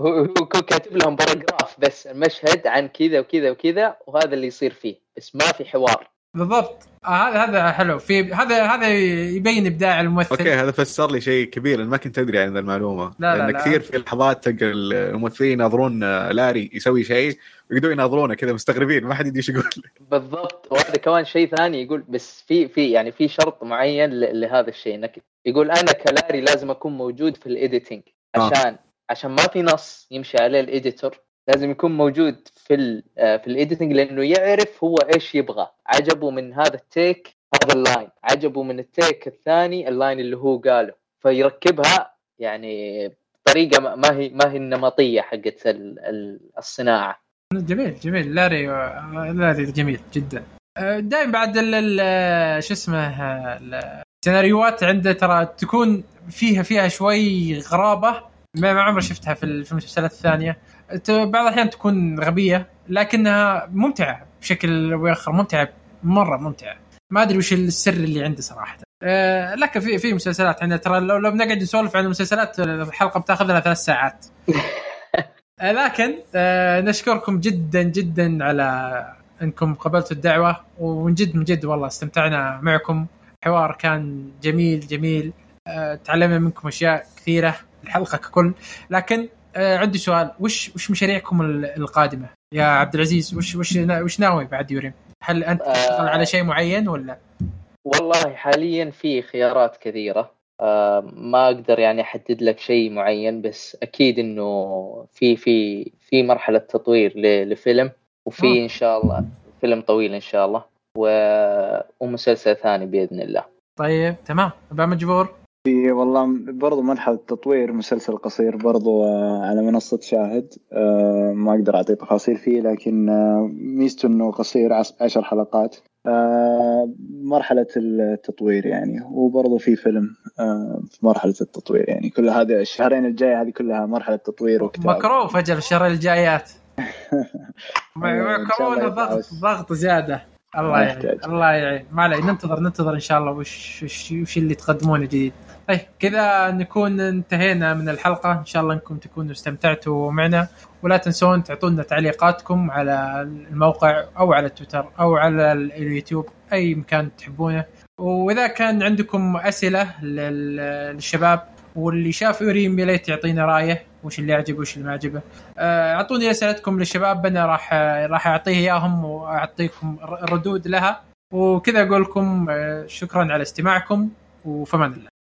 هو هو كاتب لهم paragraph بس المشهد عن كذا وكذا وكذا وهذا اللي يصير فيه. بس ما في حوار. بالضبط. آه هذا هذا حلو. في هذا هذا يبين إبداع الممثل. okay هذا فسر لي شيء كبير أنا ما كنت أدري عن ذا المعلومة. لا، لا، لأن لا. كثير في لحظات تلقى الممثلين يناظرون لاري يسوي شيء ويقدرون يناظرونه كذا مستغربين ما حد يدري إيش يقول. <laughs> بالضبط. وهذا كمان شيء ثاني يقول بس في في يعني في شرط معين ل- لهذا الشيء إنك يقول أنا كلاري لازم أكون موجود في ال editing آه. عشان عشان ما في نص يمشي عليه ال editor لازم يكون موجود في ال آه، في ال editing لأنه يعرف هو إيش يبغى. عجبه من هذا ال take هذا ال line عجبه من ال take الثاني ال line اللي هو قاله. فيركبها يعني بطريقة ما- هي ما هي النمطية حقت ال- ال- الصناعة. جميل جميل. لاري لاري جميل جدا. دائما بعد شو اسمه ال- السيناريوهات عنده ترى تكون فيها فيها شوي غرابة. ما عمري شفتها في ال- في المسلسلات الثانية. بعض الأحيان تكون غبية لكنها ممتعة بشكل أو بآخر ممتعة مرة ممتعة. ما أدري وش السر اللي عنده صراحة. آه، لكن في في مسلسلات عندنا ترى لو لو بنقعد نسولف عن المسلسلات الحلقة بتاخذ لها ثلاث ساعات. <laughs> آه، لكن آه، نشكركم جدا جدا على إنكم قبلتوا الدعوة ومن جد من جد والله استمتعنا معكم. حوار كان جميل جميل. تعلمنا منكم أشياء كثيرة الحلقة ككل. لكن عندي سؤال وش وش مشاريعكم ال- القادمة يا عبد العزيز وش وش وش ناوي بعد يوريم؟ هل أنت تشتغل آه. على شيء معين ولا؟ والله حاليا في خيارات كثيرة آه، ما أقدر يعني أحدد لك شيء معين بس أكيد إنه في في في مرحلة تطوير لفيلم وفي آه. إن شاء الله فيلم طويل إن شاء الله و- ومسلسل ثاني بإذن الله طيب تمام ابا مجبور في والله برضو مرحلة تطوير مسلسل قصير برضو آه، على منصة شاهد. آه، ما أقدر أعطي تفاصيل فيه لكن آه، ميزته إنه قصير عشر حلقات. مرحلة التطوير يعني. وبرضو في فيلم في مرحلة التطوير يعني. كل هذه الشهرين الجاية هذه كلها مرحلة تطوير وكتابة مكروف أجل الشهر الجايات. <laughs> الله ضغط. ضغط زيادة. الله يعين. الله يعين. ما علي ننتظر ننتظر إن شاء الله وش وش, وش اللي تقدمونه جديد. طيب كذا نكون انتهينا من الحلقة. إن شاء الله إنكم تكونوا استمتعتوا معنا ولا تنسون تعطونا تعليقاتكم على الموقع أو على تويتر أو على اليوتيوب أي مكان تحبونه. وإذا كان عندكم أسئلة لل- للشباب واللي شاف يوريم يا ليت يعطينا رأيه وش اللي يعجبه وش اللي ما يعجبه. آه، أعطوني أسئلتكم للشباب أنا راح راح أعطيه إياهم وأعطيكم ردود لها. وكذا أقول لكم آه، شكرا على استماعكم وفمان الله.